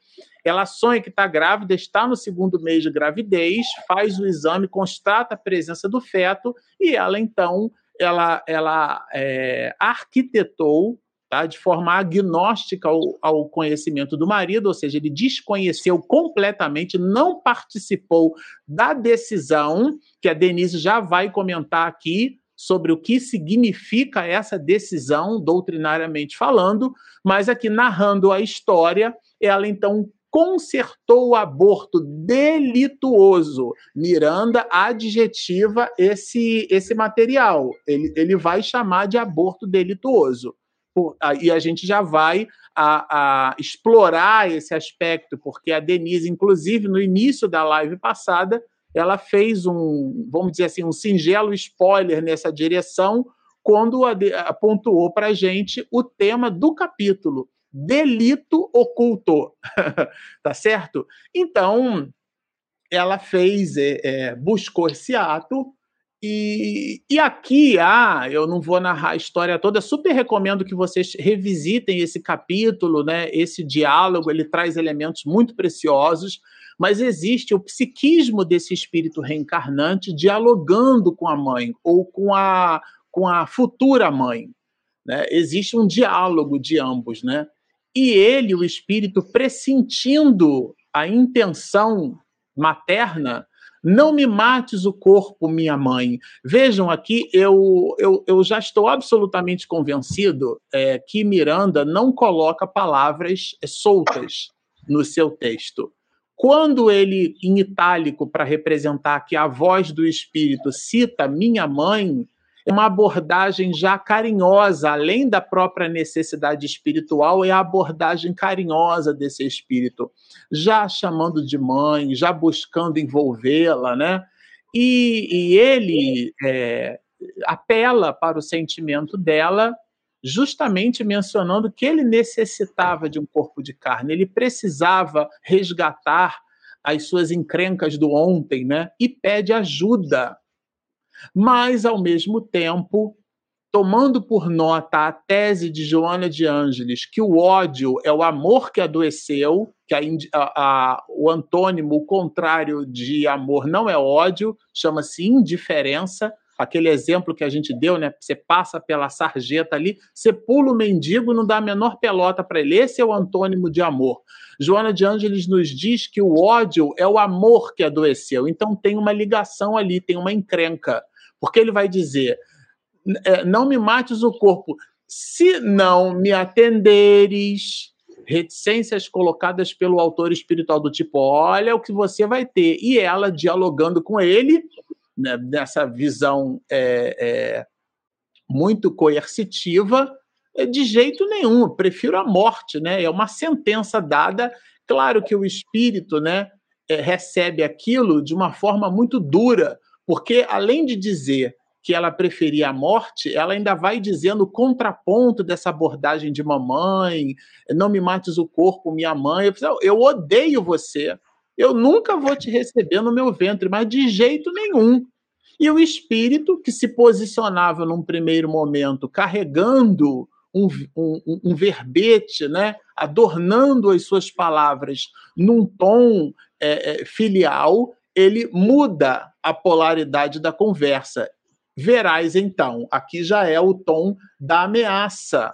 Ela sonha que está grávida, está no segundo mês de gravidez, faz o exame, constata a presença do feto, e ela então ela, ela é, arquitetou tá? de forma agnóstica ao, ao, conhecimento do marido, ou seja, ele desconheceu completamente, não participou da decisão, que a Denise já vai comentar aqui sobre o que significa essa decisão, doutrinariamente falando, mas aqui narrando a história, ela então consertou o aborto delituoso. Miranda adjetiva esse, esse material. Ele, ele vai chamar de aborto delituoso e a gente já vai a, a, explorar esse aspecto, porque a Denise, inclusive, no início da live passada, ela fez um, vamos dizer assim, um singelo spoiler nessa direção, quando a, pontuou para a gente o tema do capítulo. delito oculto, tá certo? Então, ela fez, é, é, buscou esse ato, e, e aqui, ah, eu não vou narrar a história toda, super recomendo que vocês revisitem esse capítulo, né? Esse diálogo, ele traz elementos muito preciosos, mas existe o psiquismo desse espírito reencarnante dialogando com a mãe ou com a, com a futura mãe. Né? Existe um diálogo de ambos, né? E ele, o espírito, pressentindo a intenção materna, não me mates o corpo, minha mãe. Vejam aqui, eu, eu, eu já estou absolutamente convencido é, que Miranda não coloca palavras é, soltas no seu texto. Quando ele, em itálico, para representar que a voz do espírito cita minha mãe, uma abordagem já carinhosa, além da própria necessidade espiritual, é a abordagem carinhosa desse espírito, já chamando de mãe, já buscando envolvê-la, né? E, e ele é, apela para o sentimento dela, justamente mencionando que ele necessitava de um corpo de carne, ele precisava resgatar as suas encrencas do ontem, né? E pede ajuda mas, ao mesmo tempo, tomando por nota a tese de Joana de Ângeles, que o ódio é o amor que adoeceu, que a, a, o antônimo, o contrário de amor, não é ódio, chama-se indiferença. Aquele exemplo que a gente deu, né? Você passa pela sarjeta ali, você pula o mendigo, não dá a menor pelota para ele. Esse é o antônimo de amor. Joana de Ângeles nos diz que o ódio é o amor que adoeceu. Então tem uma ligação ali, tem uma encrenca. Porque ele vai dizer: é, não me mates o corpo, se não me atenderes. Reticências colocadas pelo autor espiritual, do tipo: olha o que você vai ter. E ela dialogando com ele, né, nessa visão é, é, muito coercitiva, é, de jeito nenhum, prefiro a morte, né? É uma sentença dada. Claro que o espírito, né, é, recebe aquilo de uma forma muito dura, porque, além de dizer que ela preferia a morte, ela ainda vai dizendo o contraponto dessa abordagem de mamãe, não me mates o corpo, minha mãe. Eu, eu odeio você, eu nunca vou te receber no meu ventre, mas de jeito nenhum. E o espírito, que se posicionava num primeiro momento carregando um, um, um verbete, né, adornando as suas palavras num tom é, é, filial, ele muda a polaridade da conversa. Verás então, aqui já é o tom da ameaça.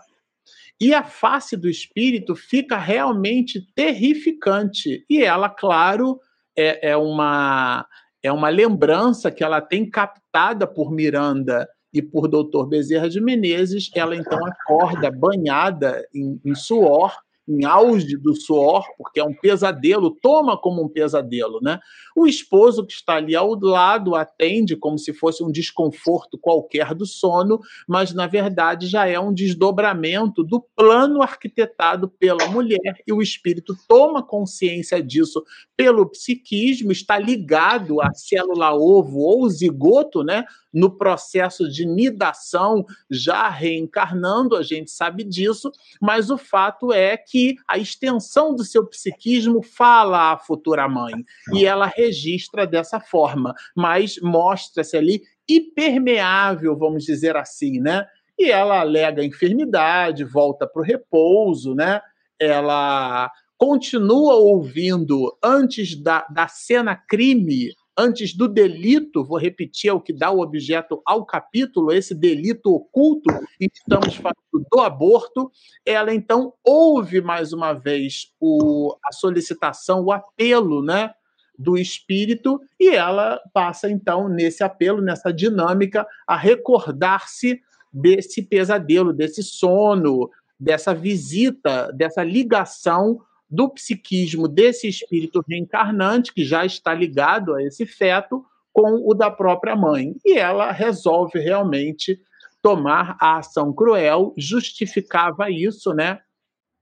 E a face do espírito fica realmente terrificante. E ela, claro, é, é uma é uma lembrança que ela tem captada por Miranda e por Dr. Bezerra de Menezes. Ela então acorda banhada em, em suor em auge do suor, porque é um pesadelo, toma como um pesadelo, né? O esposo que está ali ao lado atende como se fosse um desconforto qualquer do sono, mas na verdade já é um desdobramento do plano arquitetado pela mulher e o espírito toma consciência disso pelo psiquismo, está ligado à célula ovo ou zigoto, né? no processo de nidação, já reencarnando, a gente sabe disso, mas o fato é que a extensão do seu psiquismo fala à futura mãe e ela registra dessa forma, mas mostra-se ali hipermeável, vamos dizer assim, né? E ela alega enfermidade, volta para o repouso, né? Ela continua ouvindo antes da, da cena crime antes do delito, vou repetir, é o que dá o objeto ao capítulo, esse delito oculto, e estamos falando do aborto, ela então ouve mais uma vez o, a solicitação, o apelo, né? do espírito e ela passa então nesse apelo, nessa dinâmica, a recordar-se desse pesadelo, desse sono, dessa visita, dessa ligação do psiquismo desse espírito reencarnante, que já está ligado a esse feto, com o da própria mãe. E ela resolve realmente tomar a ação cruel, justificava isso, né?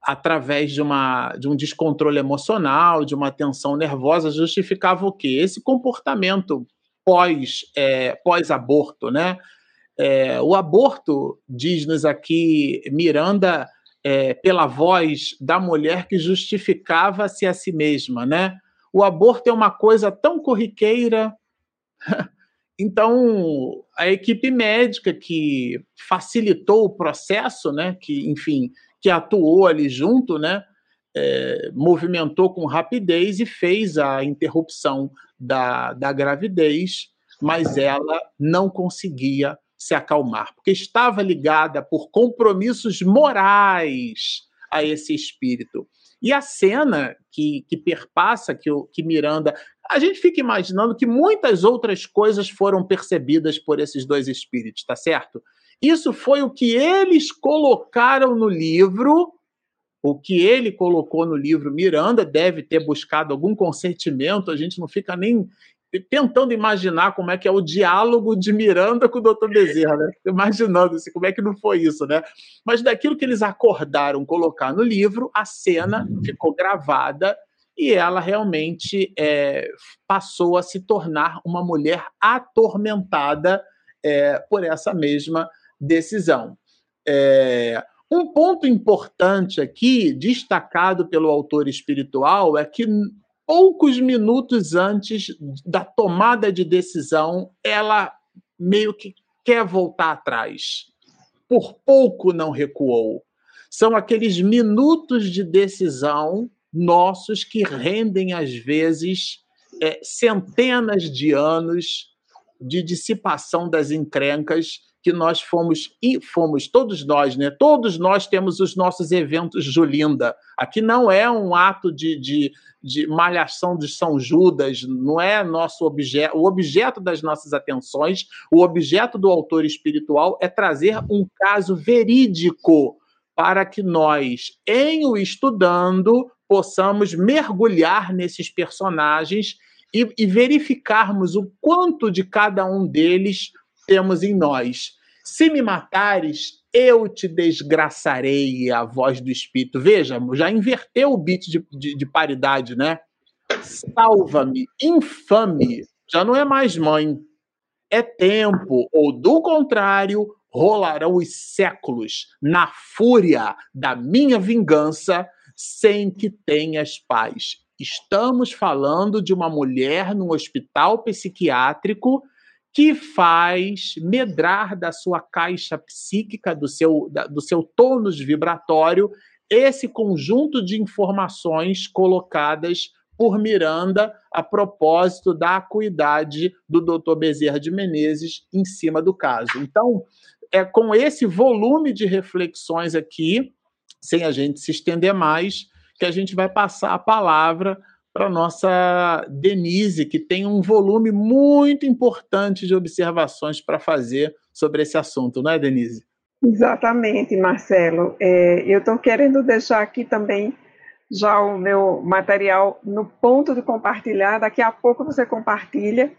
Através de, uma, de um descontrole emocional, de uma tensão nervosa, justificava o quê? Esse comportamento pós, é, pós-aborto, né? É, o aborto, diz-nos aqui Miranda, é, pela voz da mulher que justificava-se a si mesma, né? O aborto é uma coisa tão corriqueira. Então, a equipe médica que facilitou o processo, né, que, enfim, que atuou ali junto, né, é, movimentou com rapidez e fez a interrupção da, da gravidez, mas ela não conseguia se acalmar, porque estava ligada por compromissos morais a esse espírito. E a cena que, que perpassa, que, que Miranda. A gente fica imaginando que muitas outras coisas foram percebidas por esses dois espíritos, tá certo? Isso foi o que eles colocaram no livro, o que ele colocou no livro. Miranda deve ter buscado algum consentimento, a gente não fica nem tentando imaginar como é que é o diálogo de Miranda com o Dr. Bezerra, né? Imaginando assim, como é que não foi isso, né? Mas daquilo que eles acordaram colocar no livro, a cena ficou gravada e ela realmente é, passou a se tornar uma mulher atormentada é, por essa mesma decisão. É, um ponto importante aqui, destacado pelo autor espiritual, é que poucos minutos antes da tomada de decisão, ela meio que quer voltar atrás. Por pouco não recuou. São aqueles minutos de decisão nossos que rendem, às vezes, é, centenas de anos de dissipação das encrencas que nós fomos e fomos todos nós, né? Todos nós temos os nossos eventos Julinda. Aqui não é um ato de, de, de malhação de São Judas, não é nosso objeto, o objeto das nossas atenções, o objeto do autor espiritual é trazer um caso verídico para que nós, em o estudando, possamos mergulhar nesses personagens e, e verificarmos o quanto de cada um deles temos em nós. Se me matares, eu te desgraçarei, a voz do Espírito. Veja, já inverteu o beat de, de, de paridade, né? Salva-me, infame, já não é mais mãe. É tempo, ou do contrário, rolarão os séculos na fúria da minha vingança, sem que tenhas paz. Estamos falando de uma mulher num hospital psiquiátrico que faz medrar da sua caixa psíquica, do seu, da, do seu tônus vibratório, esse conjunto de informações colocadas por Miranda a propósito da acuidade do Dr. Bezerra de Menezes em cima do caso. Então, é com esse volume de reflexões aqui, sem a gente se estender mais, que a gente vai passar a palavra para nossa Denise, que tem um volume muito importante de observações para fazer sobre esse assunto, não é, Denise? Exatamente, Marcelo. É, eu estou querendo deixar aqui também já o meu material no ponto de compartilhar. Daqui a pouco você compartilha.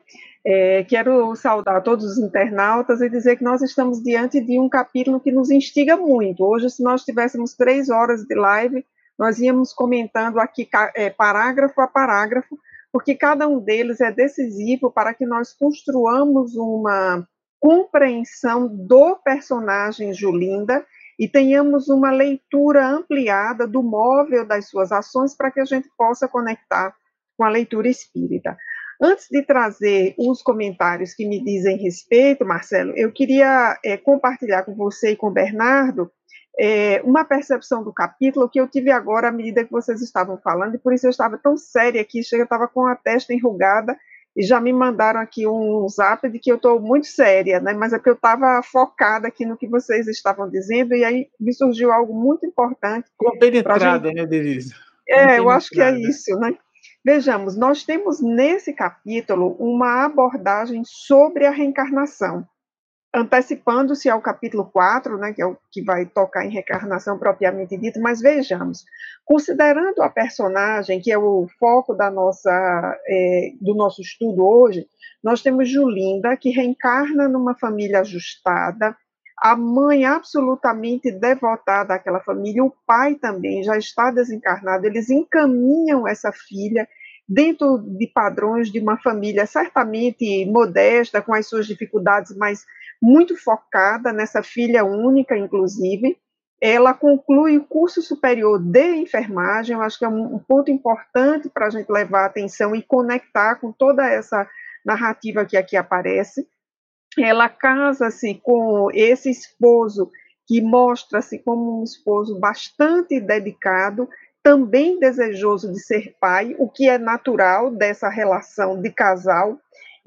É, quero saudar todos os internautas e dizer que nós estamos diante de um capítulo que nos instiga muito. Hoje, se nós tivéssemos três horas de live, nós íamos comentando aqui é, parágrafo a parágrafo, porque cada um deles é decisivo para que nós construamos uma compreensão do personagem Julinda e tenhamos uma leitura ampliada do móvel das suas ações para que a gente possa conectar com a leitura espírita. Antes de trazer os comentários que me dizem respeito, Marcelo, eu queria é, compartilhar com você e com o Bernardo é, uma percepção do capítulo que eu tive agora à medida que vocês estavam falando, e por isso eu estava tão séria aqui, chega, eu estava com a testa enrugada, e já me mandaram aqui um zap de que eu estou muito séria, né? mas é porque eu estava focada aqui no que vocês estavam dizendo, e aí me surgiu algo muito importante. Compenetrada, gente... né, Denise? É, eu acho que é isso, né? Vejamos, nós temos nesse capítulo uma abordagem sobre a reencarnação antecipando-se ao capítulo 4, né, que é o que vai tocar em reencarnação propriamente dita, mas vejamos, considerando a personagem, que é o foco da nossa, é, do nosso estudo hoje, nós temos Julinda, que reencarna numa família ajustada, a mãe absolutamente devotada àquela família, o pai também já está desencarnado, eles encaminham essa filha dentro de padrões de uma família certamente modesta, com as suas dificuldades, mas muito focada nessa filha única, inclusive, ela conclui o curso superior de enfermagem, eu acho que é um, ponto importante para a gente levar atenção e conectar com toda essa narrativa que aqui aparece. Ela casa-se com esse esposo que mostra-se como um esposo bastante dedicado, também desejoso de ser pai, o que é natural dessa relação de casal.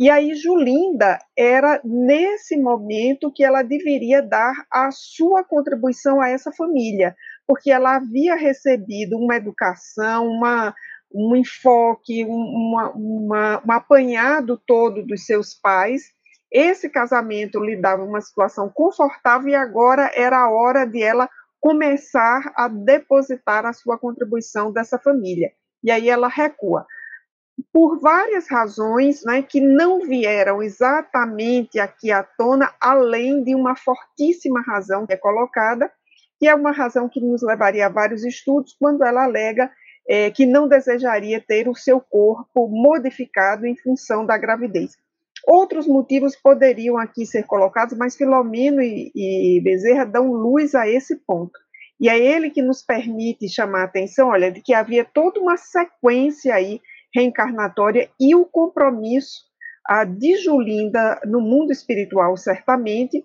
E aí Julinda era nesse momento que ela deveria dar a sua contribuição a essa família, porque ela havia recebido uma educação, uma, um enfoque, um, uma, uma, um apanhado todo dos seus pais. Esse casamento lhe dava uma situação confortável e agora era a hora de ela começar a depositar a sua contribuição dessa família. E aí ela recua por várias razões né, que não vieram exatamente aqui à tona, além de uma fortíssima razão que é colocada, que é uma razão que nos levaria a vários estudos, quando ela alega é, que não desejaria ter o seu corpo modificado em função da gravidez. Outros motivos poderiam aqui ser colocados, mas Filomeno e, e Bezerra dão luz a esse ponto. E é ele que nos permite chamar a atenção, olha, de que havia toda uma sequência aí reencarnatória e o compromisso a de Julinda no mundo espiritual, certamente,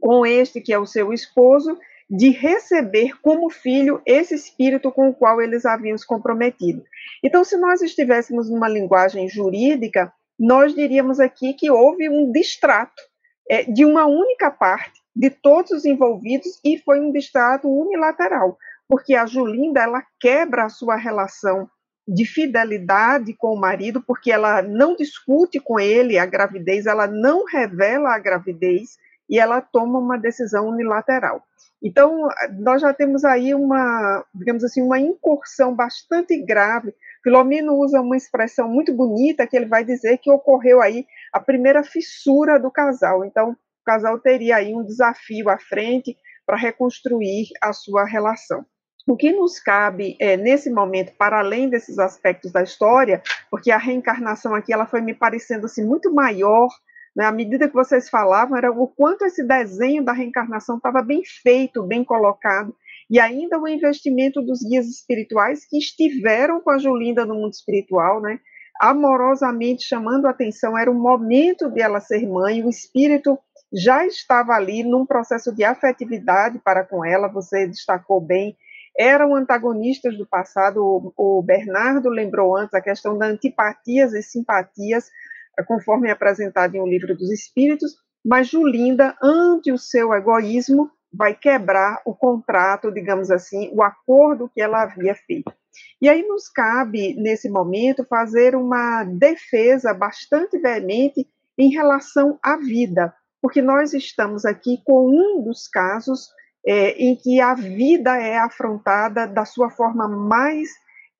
com este que é o seu esposo, de receber como filho esse espírito com o qual eles haviam se comprometido. Então, se nós estivéssemos numa linguagem jurídica, nós diríamos aqui que houve um distrato é, de uma única parte de todos os envolvidos e foi um distrato unilateral, porque a Julinda ela quebra a sua relação de fidelidade com o marido, porque ela não discute com ele a gravidez, ela não revela a gravidez e ela toma uma decisão unilateral. Então, nós já temos aí uma, digamos assim, uma incursão bastante grave. Filomeno usa uma expressão muito bonita que ele vai dizer que ocorreu aí a primeira fissura do casal. Então, o casal teria aí um desafio à frente para reconstruir a sua relação o que nos cabe é, nesse momento, para além desses aspectos da história, porque a reencarnação aqui ela foi me parecendo assim muito maior, né, à medida que vocês falavam, era o quanto esse desenho da reencarnação estava bem feito, bem colocado, e ainda o investimento dos guias espirituais que estiveram com a Julinda no mundo espiritual, né, amorosamente chamando a atenção, era o momento de ela ser mãe, o espírito já estava ali num processo de afetividade para com ela, você destacou bem, eram antagonistas do passado. O, Bernardo lembrou antes a questão da antipatias e simpatias, eh, conforme é apresentado em O Livro dos Espíritos, mas Julinda, ante o seu egoísmo, vai quebrar o contrato, digamos assim, o acordo que ela havia feito. E aí nos cabe, nesse momento, fazer uma defesa bastante veemente em relação à vida, porque nós estamos aqui com um dos casos é, em que a vida é afrontada da sua forma mais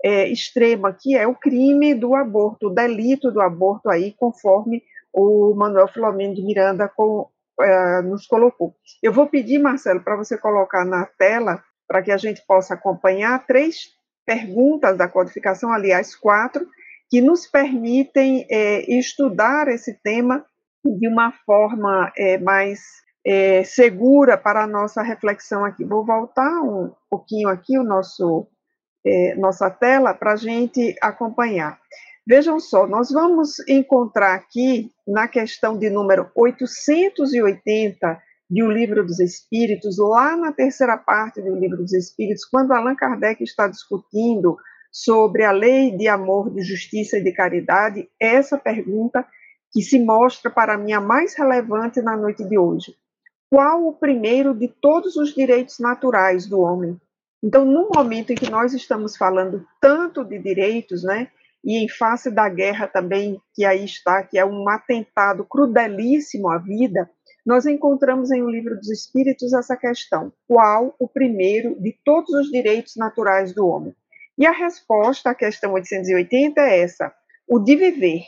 é, extrema, que é o crime do aborto, o delito do aborto aí, conforme o Manuel Filomeno de Miranda com, é, nos colocou. Eu vou pedir, Marcelo, para você colocar na tela, para que a gente possa acompanhar, três perguntas da codificação, aliás, quatro, que nos permitem é, estudar esse tema de uma forma é, mais é, segura para a nossa reflexão aqui. Vou voltar um pouquinho aqui o nosso é, nossa tela para a gente acompanhar. Vejam só, nós vamos encontrar aqui na questão de número 880 de O Livro dos Espíritos, lá na terceira parte do Livro dos Espíritos, quando Allan Kardec está discutindo sobre a lei de amor, de justiça e de caridade, essa pergunta que se mostra para mim a mais relevante na noite de hoje qual o primeiro de todos os direitos naturais do homem. Então, no momento em que nós estamos falando tanto de direitos, né, e em face da guerra também, que aí está, que é um atentado crudelíssimo à vida, nós encontramos em O Livro dos Espíritos essa questão: qual o primeiro de todos os direitos naturais do homem? E a resposta à questão 880 é essa: o de viver.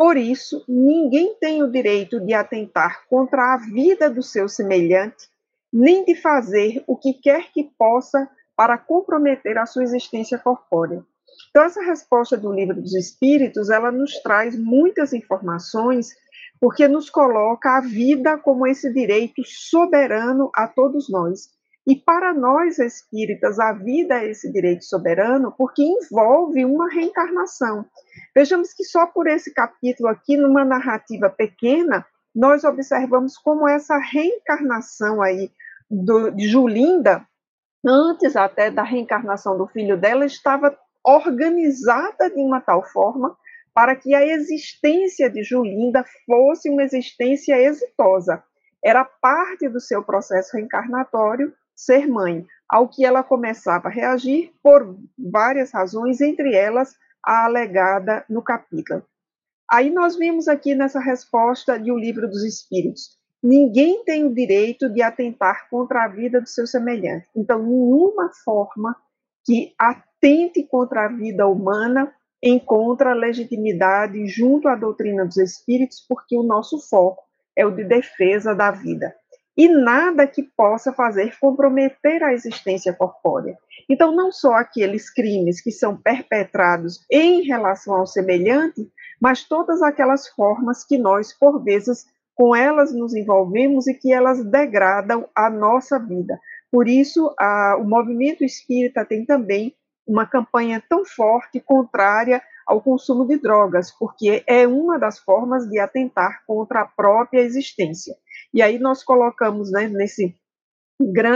Por isso, ninguém tem o direito de atentar contra a vida do seu semelhante, nem de fazer o que quer que possa para comprometer a sua existência corpórea. Então, essa resposta do Livro dos Espíritos, ela nos traz muitas informações, porque nos coloca a vida como esse direito soberano a todos nós. E para nós espíritas, a vida é esse direito soberano porque envolve uma reencarnação. Vejamos que só por esse capítulo aqui, numa narrativa pequena, nós observamos como essa reencarnação aí do, de Julinda, antes até da reencarnação do filho dela, estava organizada de uma tal forma para que a existência de Julinda fosse uma existência exitosa. Era parte do seu processo reencarnatório ser mãe, ao que ela começava a reagir por várias razões, entre elas a alegada no capítulo. Aí nós vimos aqui nessa resposta de O Livro dos Espíritos. Ninguém tem o direito de atentar contra a vida do seu semelhante. Então, nenhuma forma que atente contra a vida humana encontra legitimidade junto à doutrina dos espíritos, porque o nosso foco é o de defesa da vida e nada que possa fazer comprometer a existência corpórea. Então, não só aqueles crimes que são perpetrados em relação ao semelhante, mas todas aquelas formas que nós, por vezes, com elas nos envolvemos e que elas degradam a nossa vida. Por isso, a, o movimento espírita tem também uma campanha tão forte contrária ao consumo de drogas, porque é uma das formas de atentar contra a própria existência. E aí nós colocamos né, nesse,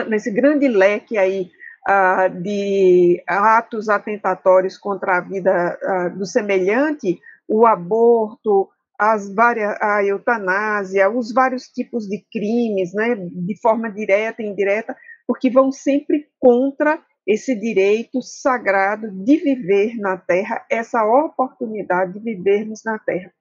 nesse grande leque aí uh, de atos atentatórios contra a vida uh, do semelhante, o aborto, as várias, a eutanásia, os vários tipos de crimes, né, de forma direta e indireta, porque vão sempre contra esse direito sagrado de viver na Terra, essa oportunidade de vivermos na Terra.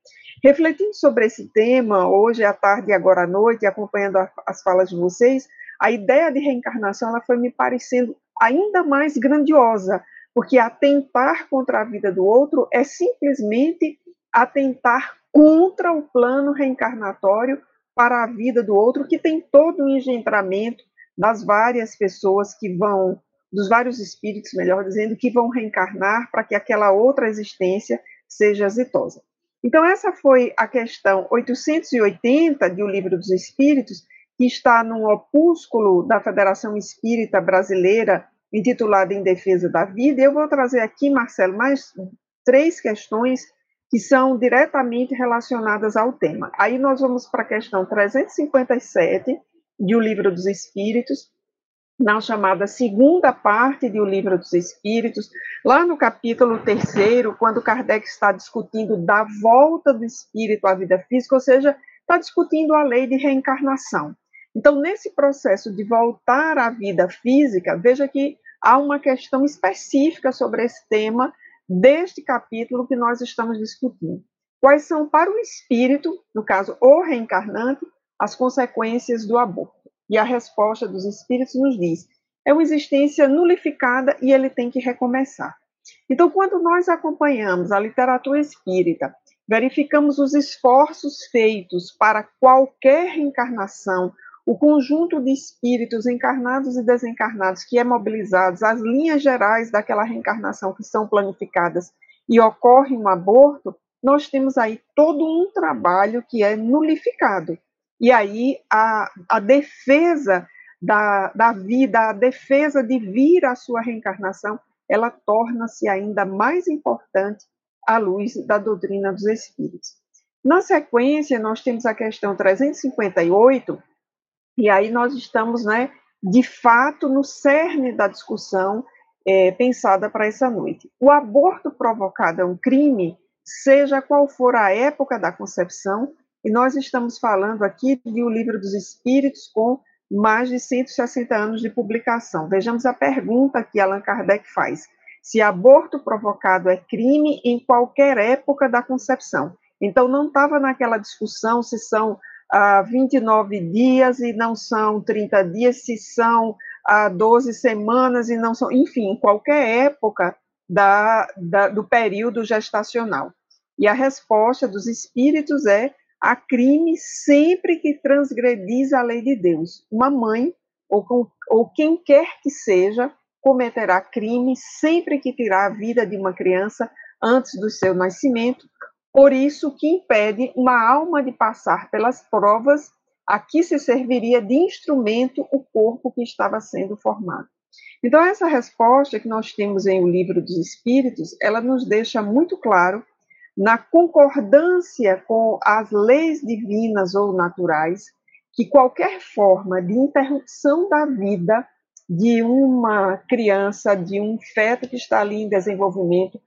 Refletindo sobre esse tema, hoje à tarde e agora à noite, acompanhando as falas de vocês, a ideia de reencarnação ela foi me parecendo ainda mais grandiosa, porque atentar contra a vida do outro é simplesmente atentar contra o plano reencarnatório para a vida do outro, que tem todo o engendramento das várias pessoas que vão, dos vários espíritos, melhor dizendo, que vão reencarnar para que aquela outra existência seja exitosa. Então, essa foi a questão 880 de O Livro dos Espíritos, que está num opúsculo da Federação Espírita Brasileira, intitulado Em Defesa da Vida. Eu vou trazer aqui, Marcelo, mais três questões que são diretamente relacionadas ao tema. Aí nós vamos para a questão 357 de O Livro dos Espíritos, na chamada segunda parte do Livro dos Espíritos, lá no capítulo terceiro, quando Kardec está discutindo da volta do espírito à vida física, ou seja, está discutindo a lei de reencarnação. Então, nesse processo de voltar à vida física, veja que há uma questão específica sobre esse tema deste capítulo que nós estamos discutindo. Quais são para o espírito, no caso o reencarnante, as consequências do aborto? E a resposta dos espíritos nos diz: é uma existência nulificada e ele tem que recomeçar. Então, quando nós acompanhamos a literatura espírita, verificamos os esforços feitos para qualquer reencarnação, o conjunto de espíritos encarnados e desencarnados que é mobilizados, as linhas gerais daquela reencarnação que são planificadas e ocorre um aborto, nós temos aí todo um trabalho que é nulificado. E aí a, a defesa da, da vida, a defesa de vir à sua reencarnação, ela torna-se ainda mais importante à luz da doutrina dos espíritos. Na sequência, nós temos a questão 358, e aí nós estamos, né, de fato, no cerne da discussão é, pensada para essa noite. O aborto provocado é um crime, seja qual for a época da concepção, e nós estamos falando aqui de O Livro dos Espíritos com mais de 160 anos de publicação. Vejamos a pergunta que Allan Kardec faz: se aborto provocado é crime em qualquer época da concepção. Então, não estava naquela discussão se são ah, 29 dias e não são 30 dias, se são ah, 12 semanas e não são. Enfim, qualquer época da, da, do período gestacional. E a resposta dos espíritos é a crime sempre que transgredis a lei de Deus. Uma mãe, ou, ou quem quer que seja, cometerá crime sempre que tirar a vida de uma criança antes do seu nascimento. Por isso que impede uma alma de passar pelas provas aqui se serviria de instrumento o corpo que estava sendo formado. Então, essa resposta que nós temos em O Livro dos Espíritos, ela nos deixa muito claro na concordância com as leis divinas ou naturais, que qualquer forma de interrupção da vida de uma criança, de um feto que está ali em desenvolvimento,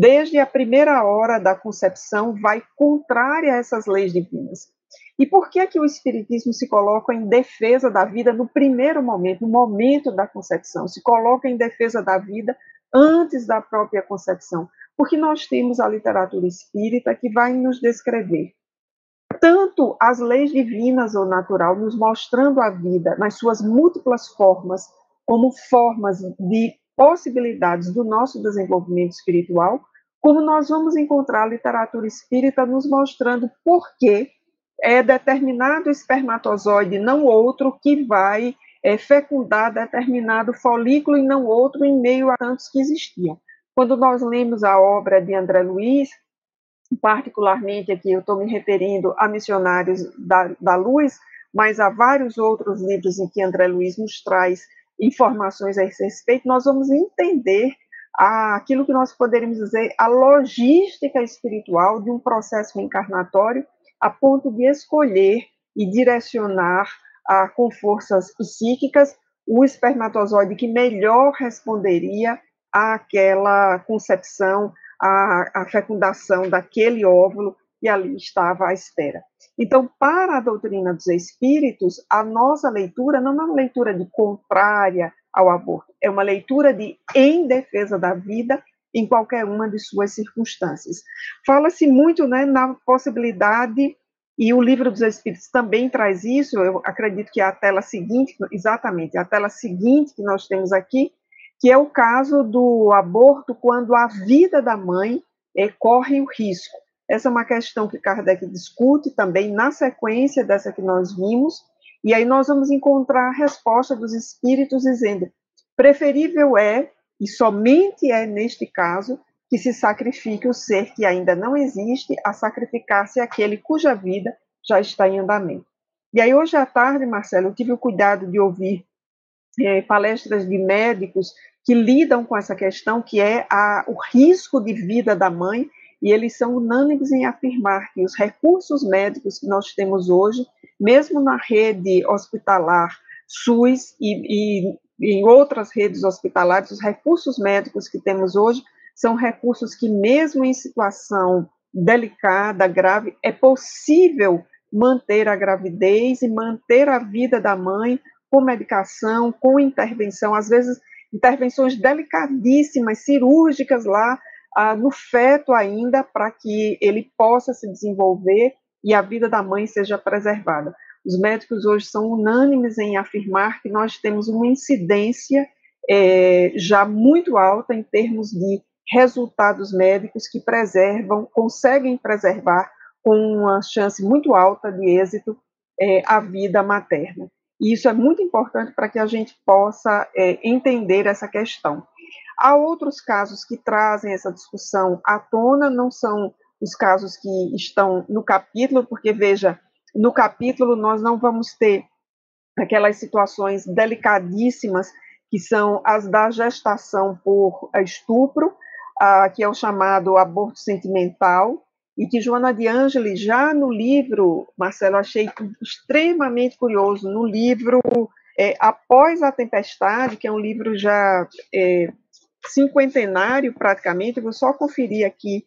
desde a primeira hora da concepção, vai contrária a essas leis divinas. E por que, que o Espiritismo se coloca em defesa da vida no primeiro momento, no momento da concepção? Se coloca em defesa da vida antes da própria concepção? Porque nós temos a literatura espírita que vai nos descrever tanto as leis divinas ou natural, nos mostrando a vida nas suas múltiplas formas, como formas de possibilidades do nosso desenvolvimento espiritual, como nós vamos encontrar a literatura espírita nos mostrando por que é determinado espermatozoide, não outro, que vai é, fecundar determinado folículo e não outro em meio a tantos que existiam. Quando nós lemos a obra de André Luiz, particularmente aqui eu estou me referindo a Missionários da, da Luz, mas há vários outros livros em que André Luiz nos traz informações a esse respeito, nós vamos entender aquilo que nós poderíamos dizer a logística espiritual de um processo reencarnatório a ponto de escolher e direcionar com forças psíquicas o espermatozoide que melhor responderia àquela concepção, à, à fecundação daquele óvulo e ali estava à espera. Então, para a doutrina dos espíritos, a nossa leitura não é uma leitura de contrária ao aborto, é uma leitura de em defesa da vida em qualquer uma de suas circunstâncias. Fala-se muito né, na possibilidade, e o livro dos Espíritos também traz isso, eu acredito que é a tela seguinte, exatamente, a tela seguinte que nós temos aqui, que é o caso do aborto quando a vida da mãe é, corre o risco. Essa é uma questão que Kardec discute também na sequência dessa que nós vimos, e aí nós vamos encontrar a resposta dos espíritos dizendo: preferível é e somente é neste caso que se sacrifique o ser que ainda não existe a sacrificar-se aquele cuja vida já está em andamento. E aí, hoje à tarde, Marcelo, eu tive o cuidado de ouvir é, palestras de médicos que lidam com essa questão, que é a, o risco de vida da mãe, e eles são unânimes em afirmar que os recursos médicos que nós temos hoje, mesmo na rede hospitalar SUS e, e em outras redes hospitalares, os recursos médicos que temos hoje são recursos que, mesmo em situação delicada, grave, é possível manter a gravidez e manter a vida da mãe com medicação, com intervenção, às vezes intervenções delicadíssimas, cirúrgicas lá ah, no feto ainda, para que ele possa se desenvolver e a vida da mãe seja preservada. Os médicos hoje são unânimes em afirmar que nós temos uma incidência é, já muito alta em termos de resultados médicos que preservam, conseguem preservar com uma chance muito alta de êxito é, a vida materna. E isso é muito importante para que a gente possa é, entender essa questão. Há outros casos que trazem essa discussão à tona, não são os casos que estão no capítulo, porque veja, no capítulo nós não vamos ter aquelas situações delicadíssimas que são as da gestação por estupro, ah, que é o chamado aborto sentimental, e que Joana de Angeli, já no livro, Marcelo, achei extremamente curioso, no livro é, Após a Tempestade, que é um livro já é, cinquentenário praticamente, vou só conferir aqui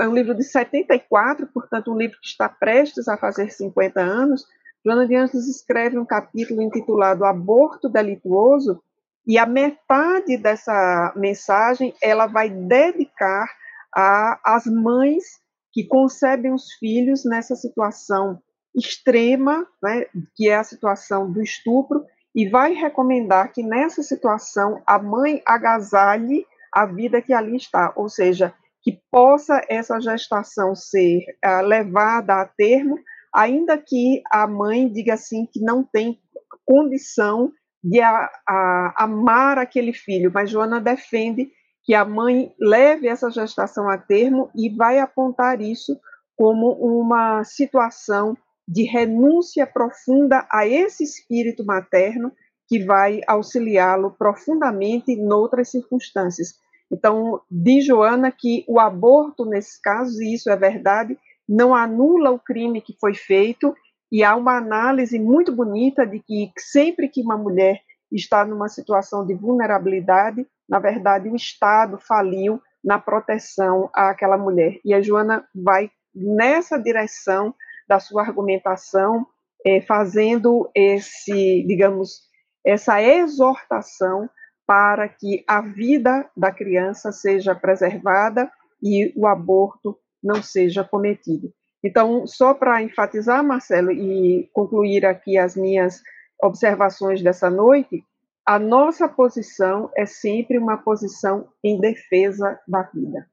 é um livro de 74, portanto, um livro que está prestes a fazer 50 anos. Joana de Anjos escreve um capítulo intitulado Aborto Delituoso, e a metade dessa mensagem ela vai dedicar às mães que concebem os filhos nessa situação extrema, né, que é a situação do estupro, e vai recomendar que nessa situação a mãe agasalhe a vida que ali está, ou seja, que possa essa gestação ser uh, levada a termo, ainda que a mãe diga assim que não tem condição de a, a, amar aquele filho, mas Joana defende que a mãe leve essa gestação a termo e vai apontar isso como uma situação de renúncia profunda a esse espírito materno que vai auxiliá-lo profundamente em outras circunstâncias. Então, diz Joana que o aborto, nesses casos, e isso é verdade, não anula o crime que foi feito, e há uma análise muito bonita de que sempre que uma mulher está numa situação de vulnerabilidade, na verdade, o Estado faliu na proteção àquela mulher. E a Joana vai nessa direção da sua argumentação, é, fazendo esse, digamos, essa exortação para que a vida da criança seja preservada e o aborto não seja cometido. Então, só para enfatizar, Marcelo, e concluir aqui as minhas observações dessa noite, a nossa posição é sempre uma posição em defesa da vida.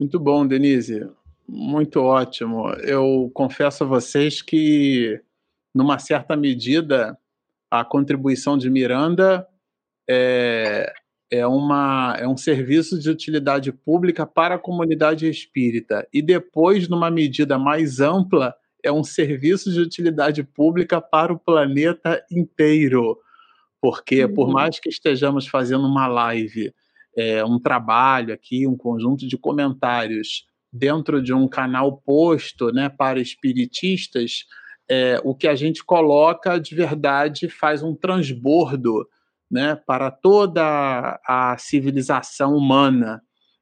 Muito bom, Denise. Muito ótimo. Eu confesso a vocês que, numa certa medida, a contribuição de Miranda é, é, uma, é um serviço de utilidade pública para a comunidade espírita. E depois, numa medida mais ampla, é um serviço de utilidade pública para o planeta inteiro. Porque, uhum. por mais que estejamos fazendo uma live, é, um trabalho aqui, um conjunto de comentários dentro de um canal posto né, para espiritistas, é, o que a gente coloca de verdade faz um transbordo né, para toda a civilização humana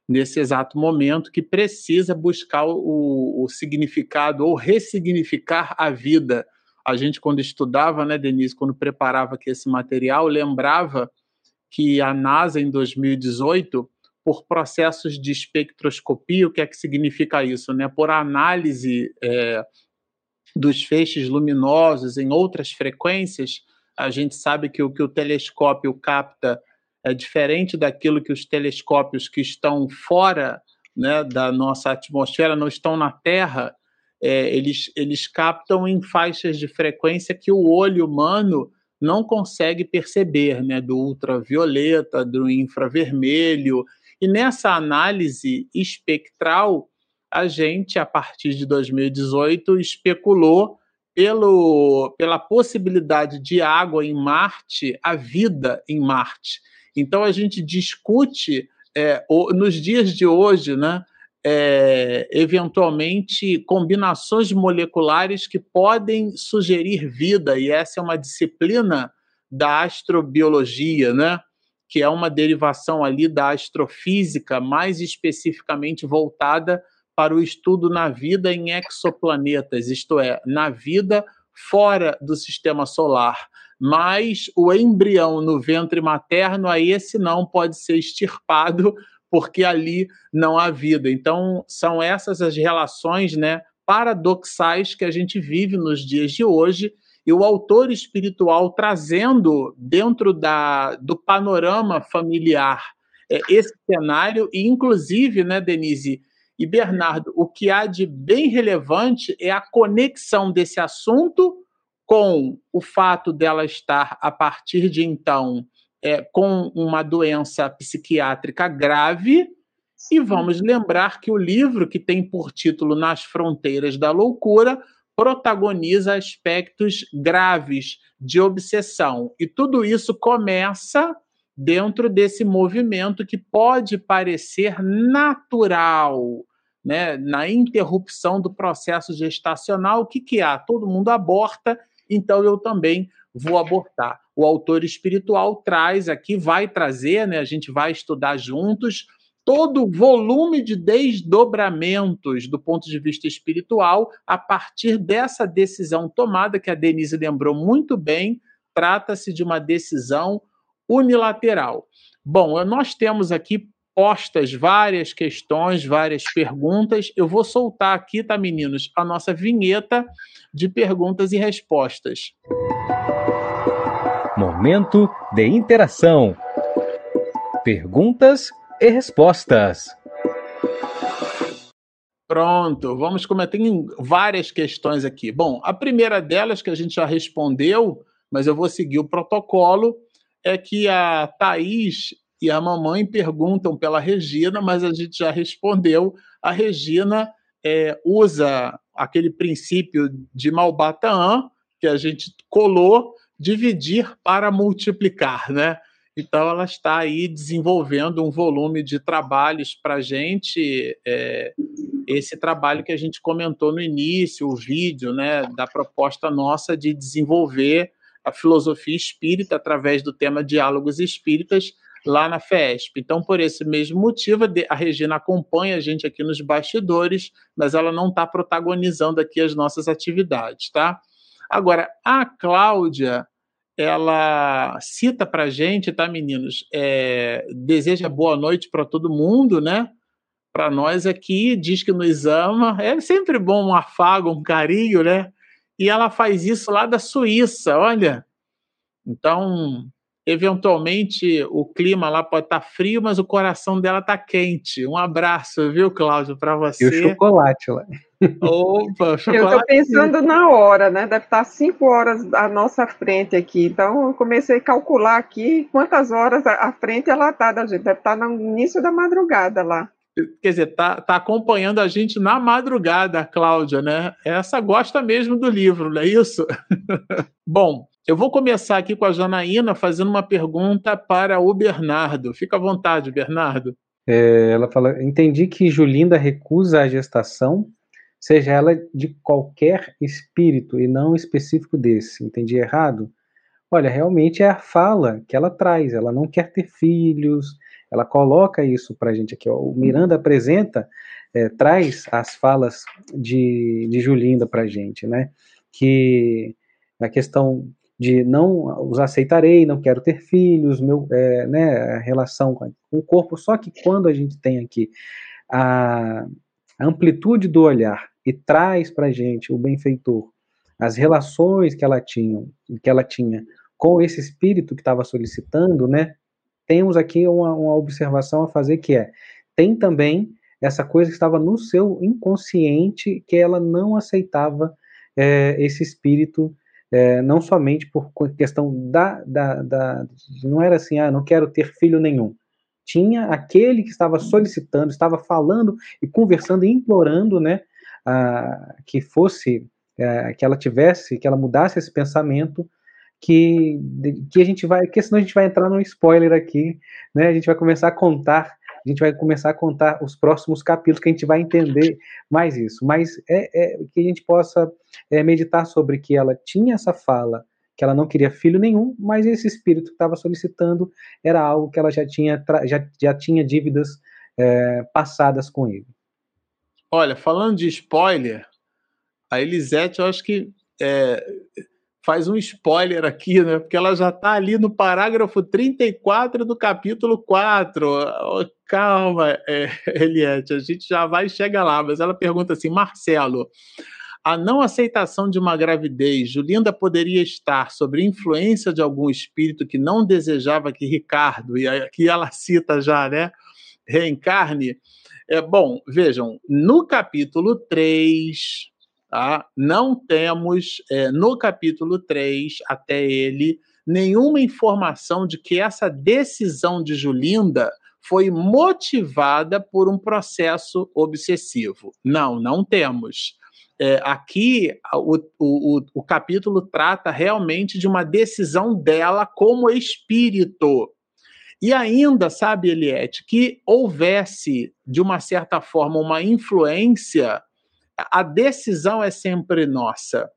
nesse exato momento que precisa buscar o, o significado ou ressignificar a vida. A gente, quando estudava, né, Denise, quando preparava aqui esse material, lembrava que a NASA, em 2018, por processos de espectroscopia, o que é que significa isso? Né? Por análise é, dos feixes luminosos em outras frequências, a gente sabe que o que o telescópio capta é diferente daquilo que os telescópios que estão fora né, da nossa atmosfera, não estão na Terra, é, eles, eles captam em faixas de frequência que o olho humano não consegue perceber, né, do ultravioleta, do infravermelho. E nessa análise espectral, a gente, a partir de 2018, especulou pelo, pela possibilidade de água em Marte, a vida em Marte. Então a gente discute é, nos dias de hoje, né, é, eventualmente combinações moleculares que podem sugerir vida, e essa é uma disciplina da astrobiologia, né? que é uma derivação ali da astrofísica, mais especificamente voltada para o estudo na vida em exoplanetas, isto é, na vida fora do sistema solar. Mas o embrião no ventre materno, aí esse não pode ser extirpado, porque ali não há vida. Então, são essas as relações né, paradoxais que a gente vive nos dias de hoje e o autor espiritual trazendo dentro da, do panorama familiar é, esse cenário, e inclusive, né, Denise, e Bernardo, o que há de bem relevante é a conexão desse assunto com o fato dela estar, a partir de então, é, com uma doença psiquiátrica grave. E vamos lembrar que o livro, que tem por título Nas Fronteiras da Loucura, protagoniza aspectos graves de obsessão. E tudo isso começa dentro desse movimento que pode parecer natural, né, na interrupção do processo gestacional, o que, que há? Todo mundo aborta, então eu também vou abortar. O autor espiritual traz aqui, vai trazer, né, a gente vai estudar juntos, todo o volume de desdobramentos do ponto de vista espiritual a partir dessa decisão tomada, que a Denise lembrou muito bem, trata-se de uma decisão unilateral. Bom, nós temos aqui postas várias questões, várias perguntas. Eu vou soltar aqui, tá, meninos, a nossa vinheta de perguntas e respostas. Momento de interação. Perguntas e respostas. Pronto, vamos cometer várias questões aqui. Bom, a primeira delas que a gente já respondeu, mas eu vou seguir o protocolo, é que a Thaís e a mamãe perguntam pela Regina, mas a gente já respondeu. A Regina é, usa aquele princípio de Malbataan, que a gente colou, dividir para multiplicar, né? Então, ela está aí desenvolvendo um volume de trabalhos para a gente. É, esse trabalho que a gente comentou no início, o vídeo, né, da proposta nossa de desenvolver a filosofia espírita através do tema Diálogos Espíritas lá na FESP. Então, por esse mesmo motivo, a Regina acompanha a gente aqui nos bastidores, mas ela não está protagonizando aqui as nossas atividades, tá? Agora, a Cláudia, ela cita para gente, tá, meninos? É, deseja boa noite para todo mundo, né? Para nós aqui, diz que nos ama. É sempre bom um afago, um carinho, né? E ela faz isso lá da Suíça, olha. Então, eventualmente o clima lá pode estar tá frio, mas o coração dela está quente. Um abraço, viu, Cláudio, para você. E o chocolate lá. Opa, chocolate. Eu estou pensando na hora, né? Deve estar cinco horas à nossa frente aqui. Então, eu comecei a calcular aqui quantas horas à frente ela está da gente. Deve estar no início da madrugada lá. Quer dizer, tá, tá acompanhando a gente na madrugada, a Cláudia, né? Essa gosta mesmo do livro, não é isso? Bom, eu vou começar aqui com a Janaína fazendo uma pergunta para o Bernardo. Fica à vontade, Bernardo. É, ela fala: entendi que Julinda recusa a gestação, seja ela de qualquer espírito e não específico desse. Entendi errado? Olha, realmente é a fala que ela traz. Ela não quer ter filhos. Ela coloca isso para a gente aqui. Ó. O Miranda apresenta, é, traz as falas de, de Julinda para a gente, né? Que a questão de não os aceitarei, não quero ter filhos, meu, é, né, relação com o corpo. Só que quando a gente tem aqui a, amplitude do olhar e traz para gente o benfeitor, as relações que ela tinha, que ela tinha com esse espírito que estava solicitando, né? Temos aqui uma, uma observação a fazer que é tem também essa coisa que estava no seu inconsciente que ela não aceitava é, esse espírito é, não somente por questão da, da, da, Não era assim, ah, não quero ter filho nenhum. Tinha aquele que estava solicitando, estava falando e conversando e implorando, né, a, que fosse, é, que ela tivesse, que ela mudasse esse pensamento, que, que a gente vai, que senão a gente vai entrar num spoiler aqui, né, a gente vai começar a contar a gente vai começar a contar os próximos capítulos que a gente vai entender mais isso. Mas é, é que a gente possa é, meditar sobre que ela tinha essa fala, que ela não queria filho nenhum, mas esse espírito que estava solicitando era algo que ela já tinha, já, já tinha dívidas é, passadas com ele. Olha, falando de spoiler, a Elisete, eu acho que é, faz um spoiler aqui, né? Porque ela já está ali no parágrafo 34 do capítulo 4. Oh, calma, é, Eliette, a gente já vai chegar lá, mas ela pergunta assim: Marcelo, a não aceitação de uma gravidez, Julinda poderia estar sob influência de algum espírito que não desejava que Ricardo, e aqui ela cita já, né? Reencarne. É, bom, vejam, no capítulo 3, Tá? Não temos é, no capítulo 3, até ele, nenhuma informação de que essa decisão de Julinda foi motivada por um processo obsessivo. Não, não temos. É, aqui, o, o, o capítulo trata realmente de uma decisão dela como espírito. E ainda, sabe, Eliette, que houvesse, de uma certa forma, uma influência a decisão é sempre nossa.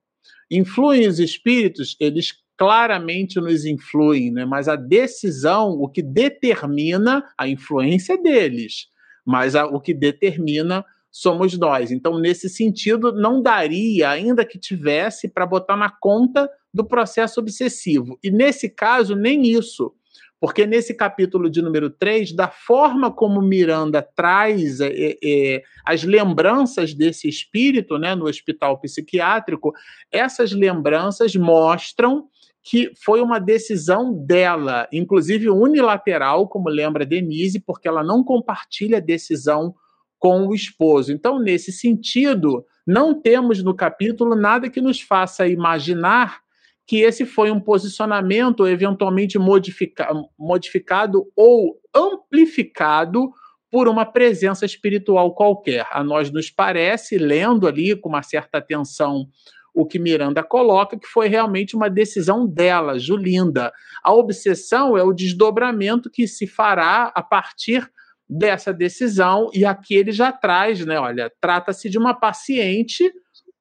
Influem os espíritos, eles claramente nos influem, né? mas a decisão, o que determina a influência deles, mas a, o que determina somos nós. Então, nesse sentido, não daria, ainda que tivesse, para botar na conta do processo obsessivo. E nesse caso, nem isso. Porque nesse capítulo de número 3, da forma como Miranda traz é, é, as lembranças desse espírito né, no hospital psiquiátrico, essas lembranças mostram que foi uma decisão dela, inclusive unilateral, como lembra Denise, porque ela não compartilha a decisão com o esposo. Então, nesse sentido, não temos no capítulo nada que nos faça imaginar que esse foi um posicionamento eventualmente modifica, modificado ou amplificado por uma presença espiritual qualquer. A nós nos parece, lendo ali com uma certa atenção o que Miranda coloca, que foi realmente uma decisão dela, Julinda. A obsessão é o desdobramento que se fará a partir dessa decisão, e aqui ele já traz, né? Olha, trata-se de uma paciente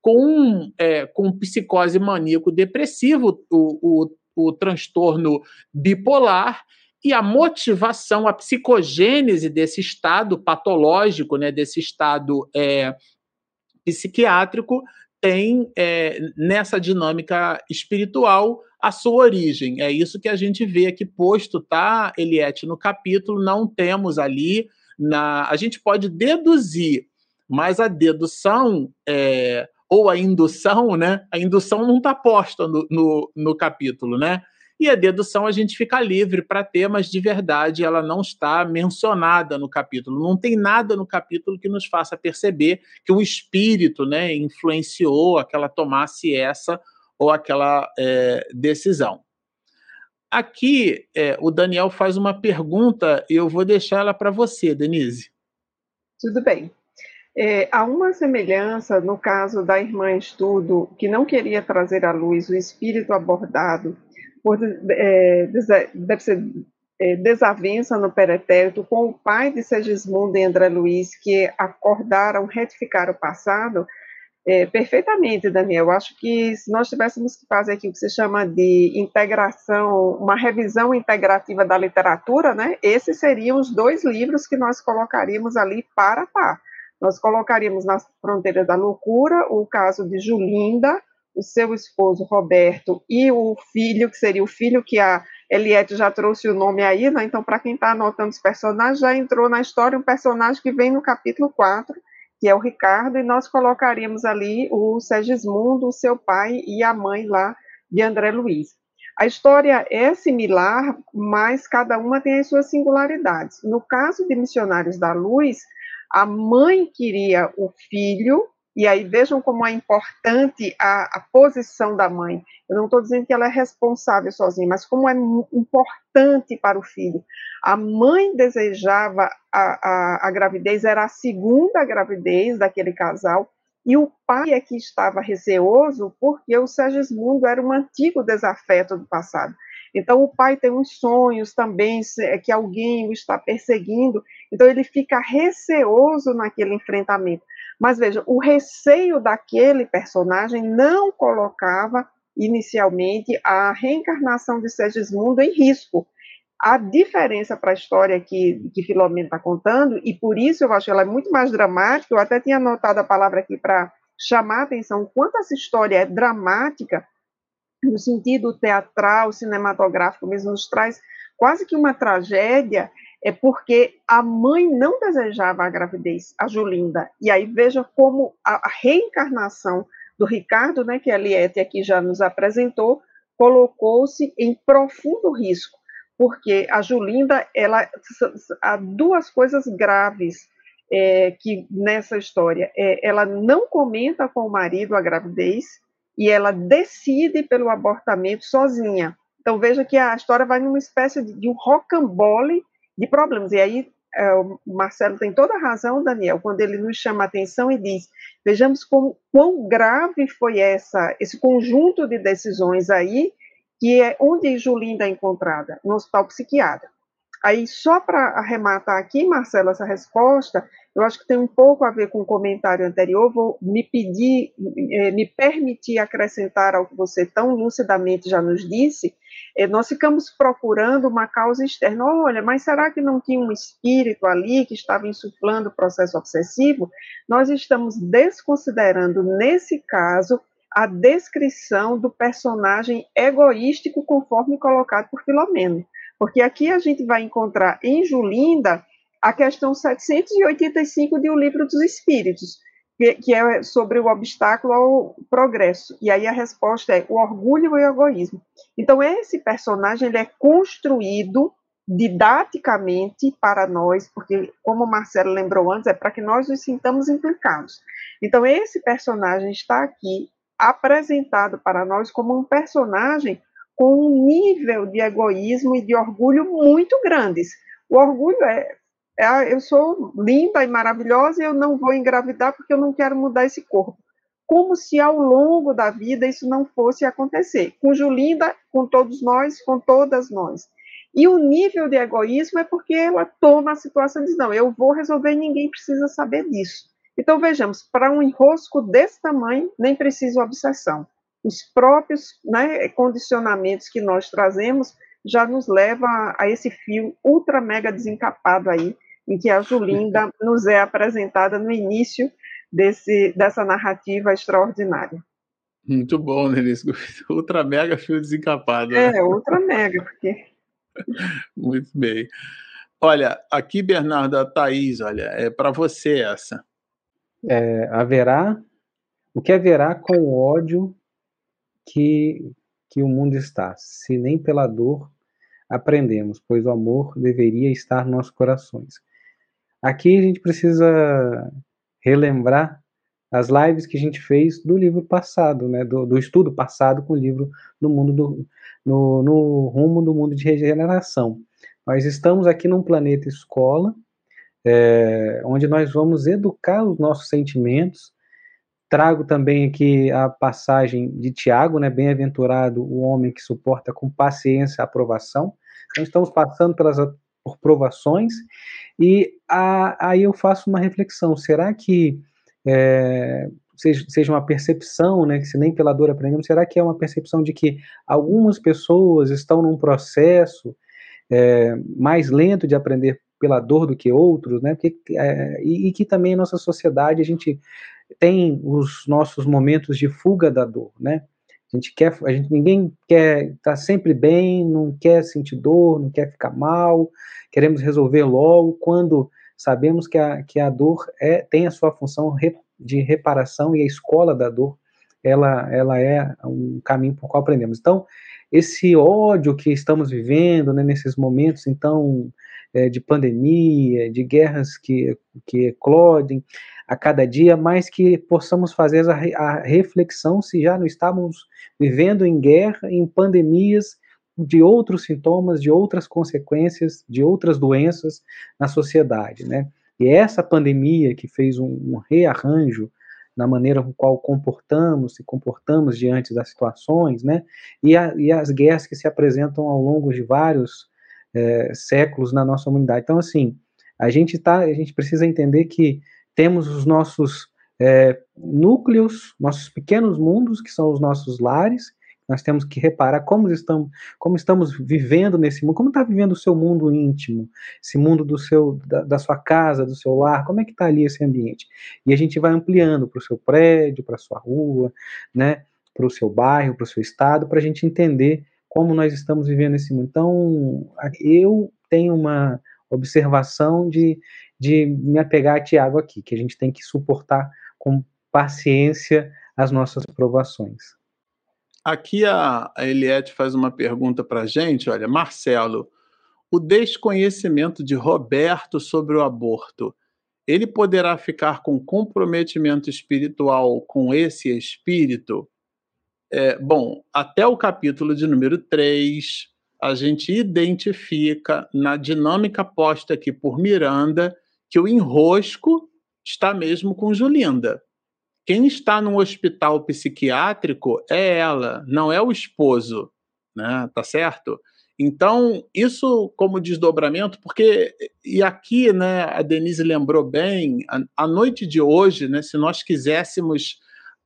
com, é, com psicose maníaco-depressivo, o, o, o transtorno bipolar, e a motivação, a psicogênese desse estado patológico, né, desse estado é, psiquiátrico, tem é, nessa dinâmica espiritual a sua origem. É isso que a gente vê aqui posto, tá, Eliette, no capítulo. Não temos ali. Na, a gente pode deduzir, mas a dedução é, ou a indução, né? A indução não está posta no, no, no capítulo, né? E a dedução a gente fica livre para ter, mas de verdade ela não está mencionada no capítulo. Não tem nada no capítulo que nos faça perceber que um espírito né, influenciou a que ela tomasse essa ou aquela é, decisão. Aqui é, o Daniel faz uma pergunta e eu vou deixar ela para você, Denise. Tudo bem. É, há uma semelhança no caso da irmã Estudo, que não queria trazer à luz o espírito abordado por é, deve ser é, desavença no pretérito com o pai de Segismundo e André Luiz, que acordaram retificar o passado, é, perfeitamente, Daniel. Eu acho que se nós tivéssemos que fazer aqui o que se chama de integração, uma revisão integrativa da literatura, né, esses seriam os dois livros que nós colocaríamos ali para par. Nós colocaríamos nas fronteiras da loucura o caso de Julinda, o seu esposo Roberto e o filho, que seria o filho que a Eliette já trouxe o nome aí, né? então para quem está anotando os personagens, já entrou na história um personagem que vem no capítulo 4, que é o Ricardo, e nós colocaríamos ali o Segismundo, o seu pai e a mãe lá de André Luiz. A história é similar, mas cada uma tem as suas singularidades. No caso de Missionários da Luz, a mãe queria o filho e aí vejam como é importante a, a posição da mãe. Eu não estou dizendo que ela é responsável sozinha, mas como é importante para o filho. A mãe desejava a, a, a gravidez, era a segunda gravidez daquele casal, e o pai é que estava receoso porque o Segismundo era um antigo desafeto do passado. Então, o pai tem uns sonhos também, que alguém o está perseguindo, então ele fica receoso naquele enfrentamento. Mas veja, o receio daquele personagem não colocava inicialmente a reencarnação de Segismundo em risco. A diferença para a história que, que Filomeno está contando, e por isso eu acho ela muito mais dramática, eu até tinha anotado a palavra aqui para chamar a atenção quanto essa história é dramática, no sentido teatral, cinematográfico mesmo, nos traz quase que uma tragédia, é porque a mãe não desejava a gravidez, a Julinda. E aí veja como a, reencarnação do Ricardo, né, que a Eliette aqui já nos apresentou, colocou-se em profundo risco, porque a Julinda, ela há duas coisas graves é, que nessa história, é, ela não comenta com o marido a gravidez e ela decide pelo abortamento sozinha. Então veja que a história vai numa espécie de, de um rocambole de problemas. E aí é, o Marcelo tem toda a razão, Daniel, quando ele nos chama a atenção e diz: vejamos como, quão grave foi essa, esse conjunto de decisões aí, que é onde Julinda é encontrada, no hospital psiquiátrico. Aí, só para arrematar aqui, Marcelo, essa resposta, eu acho que tem um pouco a ver com o comentário anterior, vou me pedir, eh, me permitir acrescentar ao que você tão lucidamente já nos disse, eh, nós ficamos procurando uma causa externa, olha, mas será que não tinha um espírito ali que estava insuflando o processo obsessivo? Nós estamos desconsiderando, nesse caso, a descrição do personagem egoístico conforme colocado por Filomeno. Porque aqui a gente vai encontrar em Julinda a questão 785 de O Livro dos Espíritos, que, que, é sobre o obstáculo ao progresso. E aí a resposta é o orgulho e o egoísmo. Então, esse personagem ele é construído didaticamente para nós, porque, como o Marcelo lembrou antes, é para que nós nos sintamos implicados. Então, esse personagem está aqui apresentado para nós como um personagem com um nível de egoísmo e de orgulho muito grandes. O orgulho é é, eu sou linda e maravilhosa e eu não vou engravidar porque eu não quero mudar esse corpo. Como se ao longo da vida isso não fosse acontecer. Com Julinda, com todos nós, com todas nós. E o nível de egoísmo é porque ela toma a situação e diz: não, eu vou resolver e ninguém precisa saber disso. Então, vejamos, para um enrosco desse tamanho, nem precisa obsessão. Os próprios né, condicionamentos que nós trazemos já nos levam a, a esse fio ultra mega desencapado aí, em que a Julinda nos é apresentada no início desse, dessa narrativa extraordinária. Muito bom, Denise. Ultra mega fio desencapado. Né? É, ultra mega, porque. Muito bem. Olha, aqui, Bernardo, a Thaís, olha, é para você essa. É, haverá. O que haverá com o ódio que, que o mundo está, se nem pela dor aprendemos, pois o amor deveria estar nos nossos corações. Aqui a gente precisa relembrar as lives que a gente fez do livro passado, né, do, do estudo passado com o livro no mundo do, no, no rumo do mundo de regeneração. Nós estamos aqui num planeta escola, é, onde nós vamos educar os nossos sentimentos. Trago também aqui a passagem de Tiago, né, bem-aventurado o homem que suporta com paciência a aprovação. Então, estamos passando pelas por provações, e a, aí eu faço uma reflexão: será que é, seja, seja uma percepção, né, que se nem pela dor aprendemos, será que é uma percepção de que algumas pessoas estão num processo é, mais lento de aprender pela dor do que outros, né, porque, é, e, e, que também em nossa sociedade a gente tem os nossos momentos de fuga da dor, né, a gente quer, a gente, ninguém quer estar tá sempre bem, não quer sentir dor, não quer ficar mal, queremos resolver logo, quando sabemos que a, que a dor é, tem a sua função de reparação e a escola da dor, ela, ela é um caminho por qual aprendemos. Então, esse ódio que estamos vivendo né, nesses momentos, então, é, de pandemia, de guerras que, que eclodem a cada dia, mas que possamos fazer a, reflexão se já não estávamos vivendo em guerra, em pandemias, de outros sintomas, de outras consequências, de outras doenças na sociedade, né? E essa pandemia que fez um, um rearranjo na maneira com qual comportamos, se comportamos diante das situações, né? E, a, e as guerras que se apresentam ao longo de vários é, séculos na nossa humanidade. Então, assim, a gente tá, a gente precisa entender que temos os nossos é, núcleos, nossos pequenos mundos, que são os nossos lares, nós temos que reparar como estamos, como estamos vivendo nesse mundo, como está vivendo o seu mundo íntimo, esse mundo do seu, da, da sua casa, do seu lar, como é que está ali esse ambiente? E a gente vai ampliando para o seu prédio, para a sua rua, né, para o seu bairro, para o seu estado, para a gente entender como nós estamos vivendo esse mundo. Então, eu tenho uma observação de, de me apegar a Tiago aqui, que a gente tem que suportar com paciência as nossas provações. Aqui a, Eliette faz uma pergunta para a gente. Olha, Marcelo, o desconhecimento de Roberto sobre o aborto, ele poderá ficar com comprometimento espiritual com esse espírito? É, bom, até o capítulo de número 3, a gente identifica na dinâmica posta aqui por Miranda que o enrosco está mesmo com Julinda. Quem está num hospital psiquiátrico é ela, não é o esposo, né? Tá certo? Então, isso como desdobramento, porque, e aqui, né, a Denise lembrou bem, a, a noite de hoje, né, se nós quiséssemos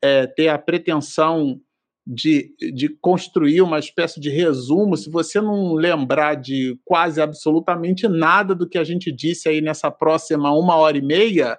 é, ter a pretensão de, de construir uma espécie de resumo, se você não lembrar de quase absolutamente nada do que a gente disse aí nessa próxima uma hora e meia,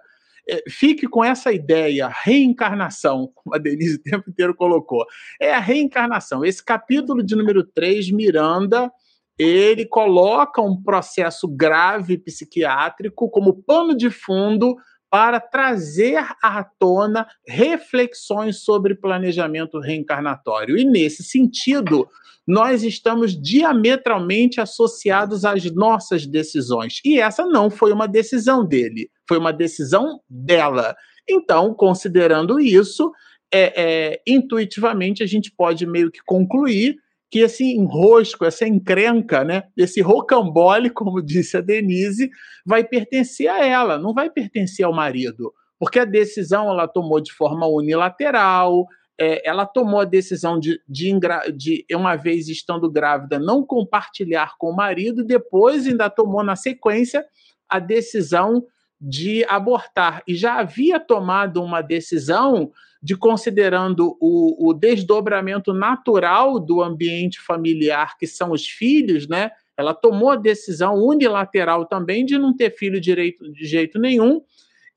é, fique com essa ideia, reencarnação, como a Denise o tempo inteiro colocou. É a reencarnação. Esse capítulo de número 3, Miranda, ele coloca um processo grave psiquiátrico como pano de fundo para trazer à tona reflexões sobre planejamento reencarnatório. E nesse sentido, nós estamos diametralmente associados às nossas decisões. E essa não foi uma decisão dele, foi uma decisão dela. Então, considerando isso, é, é, intuitivamente a gente pode meio que concluir que esse enrosco, essa encrenca, né, esse rocambole, como disse a Denise, vai pertencer a ela, não vai pertencer ao marido, porque a decisão ela tomou de forma unilateral, é, ela tomou a decisão de, de, de, uma vez estando grávida, não compartilhar com o marido, depois ainda tomou na sequência a decisão de abortar. E já havia tomado uma decisão de considerando o, o desdobramento natural do ambiente familiar, que são os filhos, né? Ela tomou a decisão unilateral também de não ter filho direito, de jeito nenhum,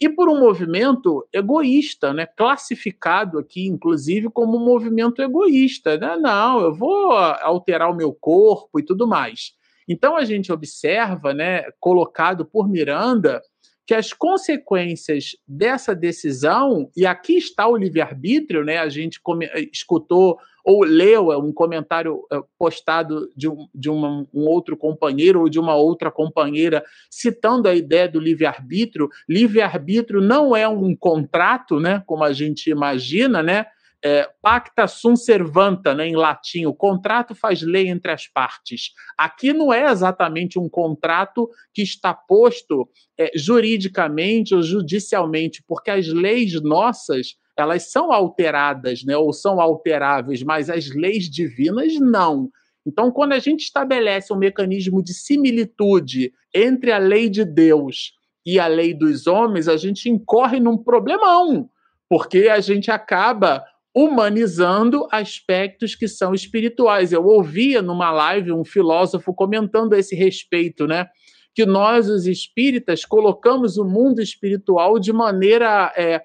e por um movimento egoísta, né? classificado aqui, inclusive, como um movimento egoísta. Né? Não, eu vou alterar o meu corpo e tudo mais. Então a gente observa, né, colocado por Miranda, que as consequências dessa decisão, e aqui está o livre-arbítrio, né? A gente come, escutou ou leu um comentário eh, postado de, um, de uma, um outro companheiro ou de uma outra companheira citando a ideia do livre-arbítrio. Livre-arbítrio não é um contrato, né? Como a gente imagina, né? É, pacta sunt servanta, né, em latim, o contrato faz lei entre as partes. Aqui não é exatamente um contrato que está posto é, juridicamente ou judicialmente, porque as leis nossas elas são alteradas, né, ou são alteráveis, mas as leis divinas não. Então, quando a gente estabelece um mecanismo de similitude entre a lei de Deus e a lei dos homens, a gente incorre num problemão, porque a gente acaba humanizando aspectos que são espirituais. Eu ouvia numa live um filósofo comentando a esse respeito, né? Que nós, os espíritas, colocamos o mundo espiritual de maneira. É,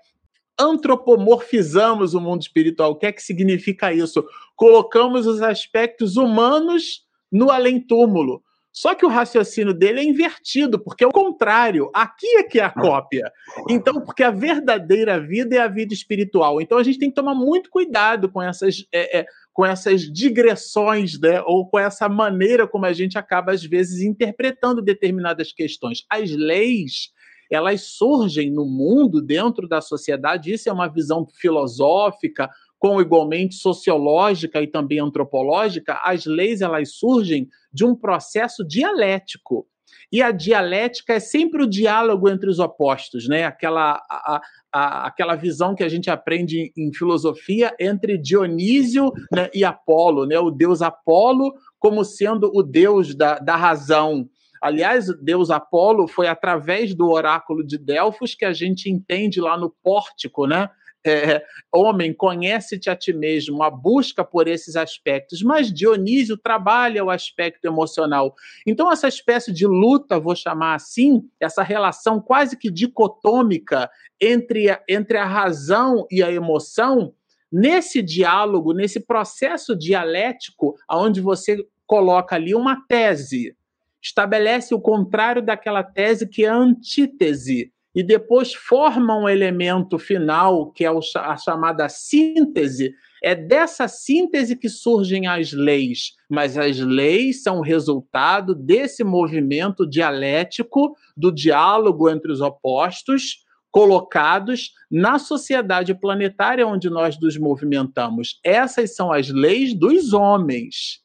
antropomorfizamos o mundo espiritual. O que é que significa isso? Colocamos os aspectos humanos no além-túmulo. Só que o raciocínio dele é invertido, porque é o contrário. Aqui é que é a cópia. Então, porque a verdadeira vida é a vida espiritual. Então, a gente tem que tomar muito cuidado com essas, é, é, com essas digressões, né? ou com essa maneira como a gente acaba, às vezes, interpretando determinadas questões. As leis, elas surgem no mundo, dentro da sociedade, isso é uma visão filosófica, com igualmente sociológica e também antropológica, as leis elas surgem de um processo dialético. E a dialética é sempre o diálogo entre os opostos, né? Aquela, a, a, aquela visão que a gente aprende em, em filosofia entre Dionísio né, e Apolo, né? O deus Apolo como sendo o deus da, da razão. Aliás, Deus Apolo foi através do oráculo de Delfos que a gente entende lá no pórtico, né? É, homem, conhece-te a ti mesmo, a busca por esses aspectos, mas Dionísio trabalha o aspecto emocional. Então, essa espécie de luta, vou chamar assim, essa relação quase que dicotômica entre a, entre a razão e a emoção, nesse diálogo, nesse processo dialético, onde você coloca ali uma tese, estabelece o contrário daquela tese que é a antítese e depois forma um elemento final, que é a chamada síntese. É dessa síntese que surgem as leis, mas as leis são resultado desse movimento dialético, do diálogo entre os opostos, colocados na sociedade planetária onde nós nos movimentamos. Essas são as leis dos homens.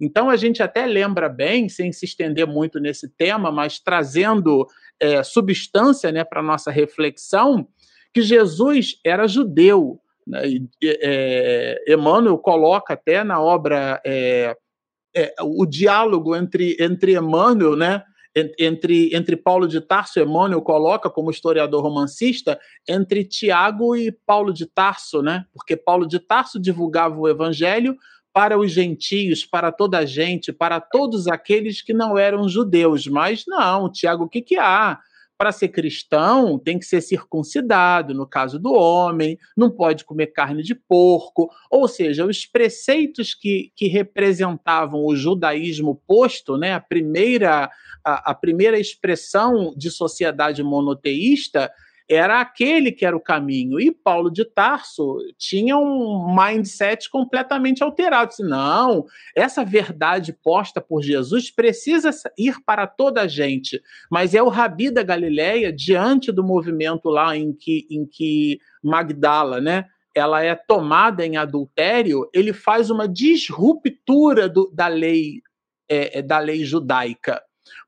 Então a gente até lembra bem, sem se estender muito nesse tema, mas trazendo é, substância né, para a nossa reflexão, que Jesus era judeu. Né? É, Emmanuel coloca até na obra é, é, o diálogo entre, entre Emmanuel, né, entre, entre Paulo de Tarso, Emmanuel coloca como historiador romancista, entre Tiago e Paulo de Tarso, né? porque Paulo de Tarso divulgava o evangelho, para os gentios, para toda a gente, para todos aqueles que não eram judeus. Mas não, Tiago, o que, que há? Para ser cristão, tem que ser circuncidado, no caso do homem, não pode comer carne de porco. Ou seja, os preceitos que, que representavam o judaísmo posto, né, a, primeira, a, a primeira expressão de sociedade monoteísta, era aquele que era o caminho. E Paulo de Tarso tinha um mindset completamente alterado. Disse, não, essa verdade posta por Jesus precisa ir para toda a gente. Mas é o Rabi da Galileia, diante do movimento lá em que, em que Magdala, né? ela é tomada em adultério, ele faz uma disruptura do, da lei é, é, da lei judaica.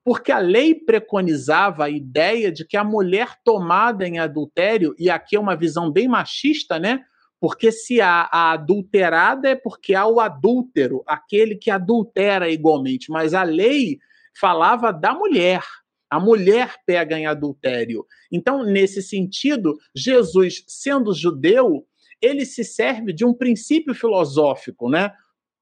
Porque a lei preconizava a ideia de que a mulher tomada em adultério, e aqui é uma visão bem machista, né? Porque se há a adulterada é porque há o adúltero, aquele que adultera igualmente. Mas a lei falava da mulher. A mulher pega em adultério. Então, nesse sentido, Jesus, sendo judeu, ele se serve de um princípio filosófico, né?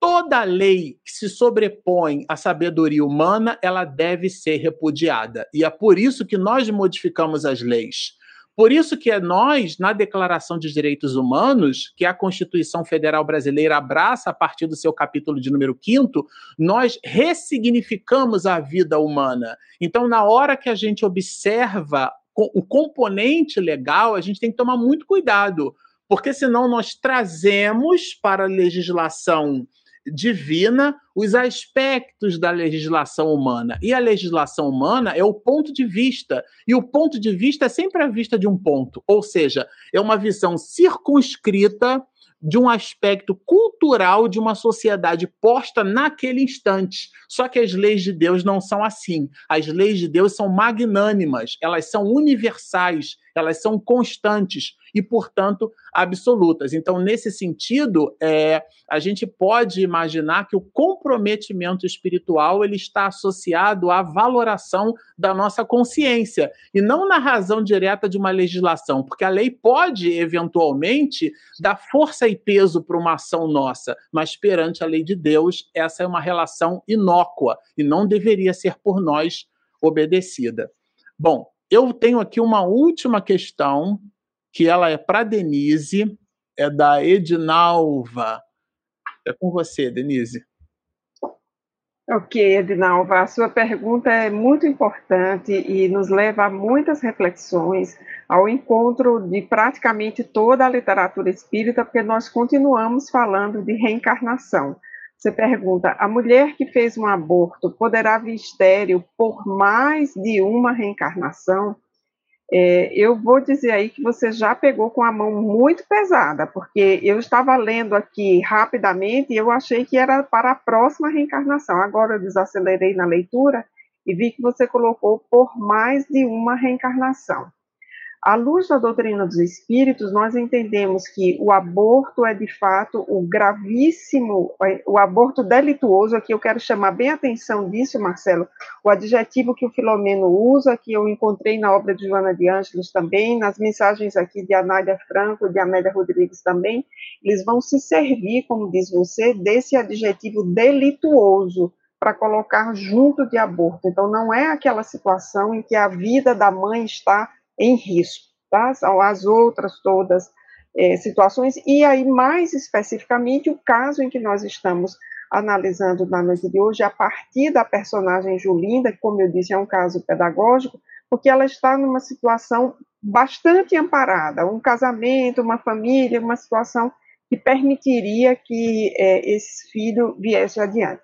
Toda lei que se sobrepõe à sabedoria humana, ela deve ser repudiada. E é por isso que nós modificamos as leis. Por isso que é nós, na Declaração de Direitos Humanos, que a Constituição Federal Brasileira abraça a partir do seu capítulo de número 5 nós ressignificamos a vida humana. Então, na hora que a gente observa o componente legal, a gente tem que tomar muito cuidado, porque senão nós trazemos para a legislação divina os aspectos da legislação humana. E a legislação humana é o ponto de vista. E o ponto de vista é sempre a vista de um ponto. Ou seja, é uma visão circunscrita de um aspecto cultural de uma sociedade posta naquele instante. Só que as leis de Deus não são assim. As leis de Deus são magnânimas, elas são universais, elas são constantes e, portanto, absolutas. Então, nesse sentido, é, a gente pode imaginar que o comprometimento espiritual ele está associado à valoração da nossa consciência e não na razão direta de uma legislação, porque a lei pode, eventualmente, dar força e peso para uma ação nossa, mas perante a lei de Deus, essa é uma relação inócua e não deveria ser por nós obedecida. Bom, eu tenho aqui uma última questão, que ela é para Denise, é da Edinalva. É com você, Denise. Ok, Edinalva, a sua pergunta é muito importante e nos leva a muitas reflexões ao encontro de praticamente toda a literatura espírita, porque nós continuamos falando de reencarnação. Você pergunta: a mulher que fez um aborto poderá vir estéreo por mais de uma reencarnação? É, eu vou dizer aí que você já pegou com a mão muito pesada, porque eu estava lendo aqui rapidamente e eu achei que era para a próxima reencarnação. Agora eu desacelerei na leitura e vi que você colocou por mais de uma reencarnação. À luz da doutrina dos espíritos, nós entendemos que o aborto é de fato o gravíssimo, o aborto delituoso, aqui eu quero chamar bem a atenção disso, Marcelo, o adjetivo que o Filomeno usa, que eu encontrei na obra de Joana de Ângelos também, nas mensagens aqui de Anália Franco, de Amélia Rodrigues também, eles vão se servir, como diz você, desse adjetivo delituoso, para colocar junto de aborto. Então, não é aquela situação em que a vida da mãe está em risco, tá? São as outras todas é, situações, e aí, mais especificamente, o caso em que nós estamos analisando na noite de hoje, a partir da personagem Julinda, que, como eu disse, é um caso pedagógico, porque ela está numa situação bastante amparada, um casamento, uma família, uma situação que permitiria que é, esse filho viesse adiante.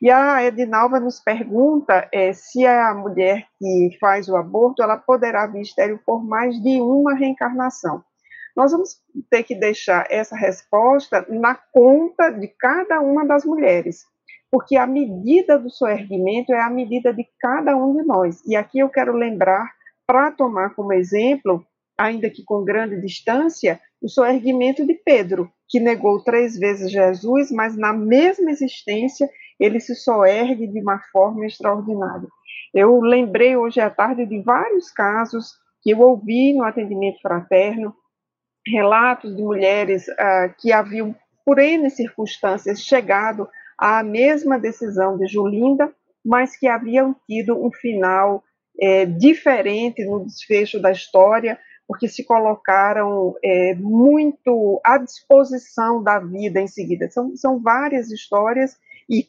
E a Edinalva nos pergunta é, se a mulher que faz o aborto ela poderá vir estéreo por mais de uma reencarnação. Nós vamos ter que deixar essa resposta na conta de cada uma das mulheres, porque a medida do seu erguimento é a medida de cada um de nós. E aqui eu quero lembrar, para tomar como exemplo, ainda que com grande distância, o seu erguimento de Pedro, que negou três vezes Jesus, mas na mesma existência ele se soergue de uma forma extraordinária. Eu lembrei hoje à tarde de vários casos que eu ouvi no atendimento fraterno, relatos de mulheres ah, que haviam, por N circunstâncias, chegado à mesma decisão de Julinda, mas que haviam tido um final é, diferente no desfecho da história, porque se colocaram é, muito à disposição da vida em seguida. São, são várias histórias e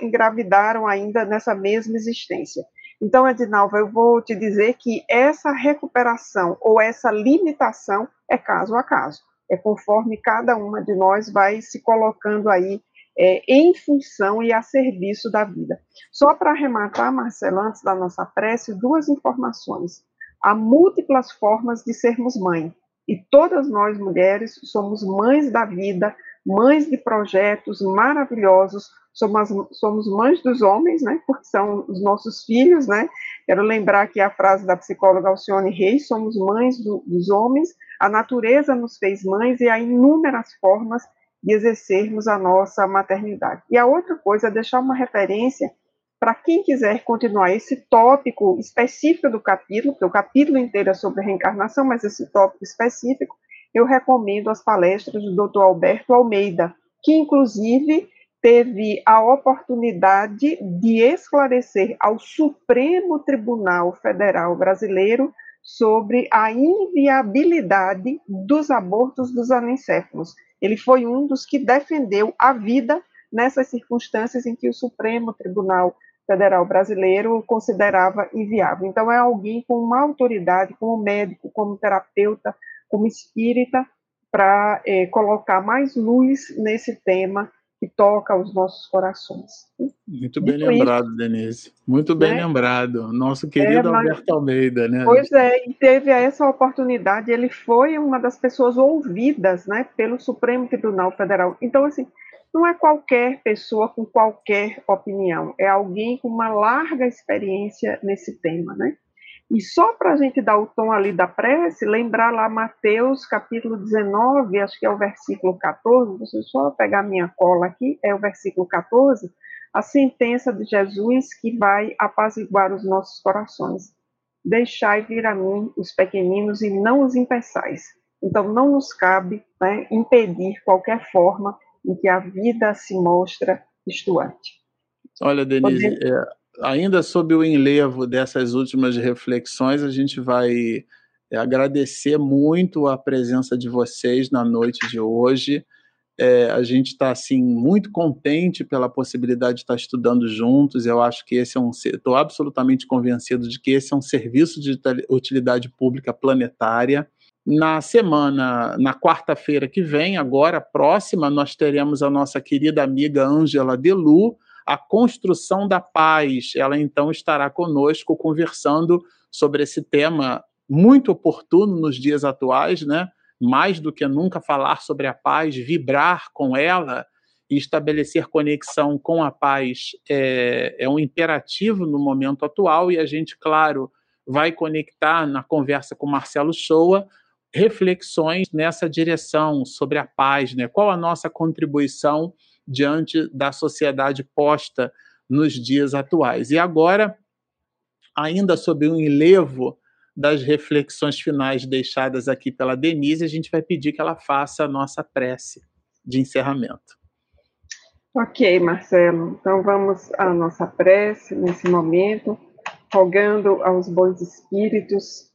engravidaram ainda nessa mesma existência. Então, Edinalva, eu vou te dizer que essa recuperação ou essa limitação é caso a caso. É conforme cada uma de nós vai se colocando aí é, em função e a serviço da vida. Só para arrematar, Marcelo, antes da nossa prece, duas informações. Há múltiplas formas de sermos mãe. E todas nós mulheres somos mães da vida, mães de projetos maravilhosos, somos, somos mães dos homens, né, porque são os nossos filhos, né, quero lembrar aqui a frase da psicóloga Alcione Reis, somos mães do, dos homens, a natureza nos fez mães e há inúmeras formas de exercermos a nossa maternidade. E a outra coisa é deixar uma referência para quem quiser continuar esse tópico específico do capítulo, porque o capítulo inteiro é sobre reencarnação, mas esse tópico específico, eu recomendo as palestras do Dr. Alberto Almeida, que inclusive teve a oportunidade de esclarecer ao Supremo Tribunal Federal Brasileiro sobre a inviabilidade dos abortos dos anencéfalos. Ele foi um dos que defendeu a vida nessas circunstâncias em que o Supremo Tribunal Federal Brasileiro considerava inviável. Então, é alguém com uma autoridade, como médico, como terapeuta, como espírita, para é, colocar mais luz nesse tema que toca os nossos corações. Muito bem Muito lembrado, isso. Denise. Muito bem né? lembrado. Nosso querido é, mas... Alberto Almeida, né? Pois é, e teve essa oportunidade. Ele foi uma das pessoas ouvidas, né, pelo Supremo Tribunal Federal. Então, assim, não é qualquer pessoa com qualquer opinião. É alguém com uma larga experiência nesse tema, né? E só para a gente dar o tom ali da prece, lembrar lá Mateus capítulo 19, acho que é o versículo 14, deixa eu só pegar minha cola aqui, é o versículo 14, a sentença de Jesus que vai apaziguar os nossos corações. Deixai vir a mim os pequeninos e não os impeçais. Então não nos cabe né, impedir qualquer forma em que a vida se mostra estuante. Olha, Denise, Podemos... é, ainda sob o enlevo dessas últimas reflexões, a gente vai é, agradecer muito a presença de vocês na noite de hoje. É, a gente está assim muito contente pela possibilidade de estar estudando juntos. Eu acho que esse é um, estou absolutamente convencido de que esse é um serviço de utilidade pública planetária. Na semana, na quarta-feira que vem, agora próxima, nós teremos a nossa querida amiga Ângela Delu, a construção da paz. Ela então estará conosco conversando sobre esse tema muito oportuno nos dias atuais, né? Mais do que nunca falar sobre a paz, vibrar com ela e estabelecer conexão com a paz é, é um imperativo no momento atual e a gente, claro, vai conectar na conversa com Marcelo Shoa reflexões nessa direção sobre a paz, né? Qual a nossa contribuição diante da sociedade posta nos dias atuais. E agora, ainda sob o enlevo das reflexões finais deixadas aqui pela Denise, a gente vai pedir que ela faça a nossa prece de encerramento. Ok, Marcelo. Então vamos à nossa prece nesse momento, rogando aos bons espíritos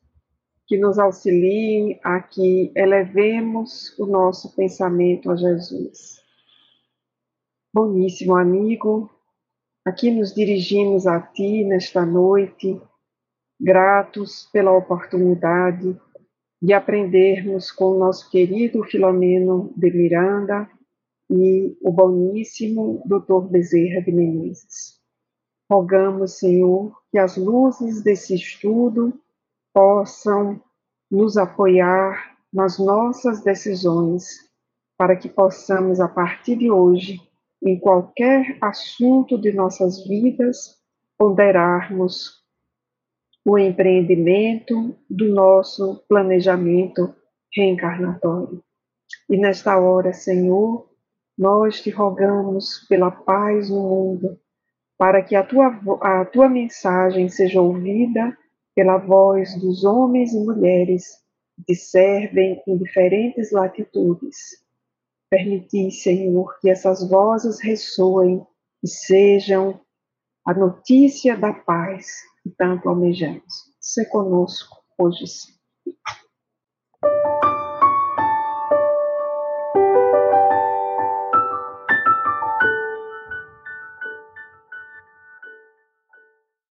que nos auxiliem a que elevemos o nosso pensamento a Jesus. Boníssimo amigo, aqui nos dirigimos a Ti nesta noite, gratos pela oportunidade de aprendermos com o nosso querido Filomeno de Miranda e o boníssimo Dr. Bezerra de Menezes. Rogamos, Senhor, que as luzes desse estudo possam nos apoiar nas nossas decisões, para que possamos, a partir de hoje, em qualquer assunto de nossas vidas, ponderarmos o empreendimento do nosso planejamento reencarnatório. E nesta hora, Senhor, nós te rogamos pela paz no mundo, para que a tua, a tua mensagem seja ouvida pela voz dos homens e mulheres que servem em diferentes latitudes Permitir, Senhor, que essas vozes ressoem e sejam a notícia da paz que tanto almejamos. Se conosco hoje sim.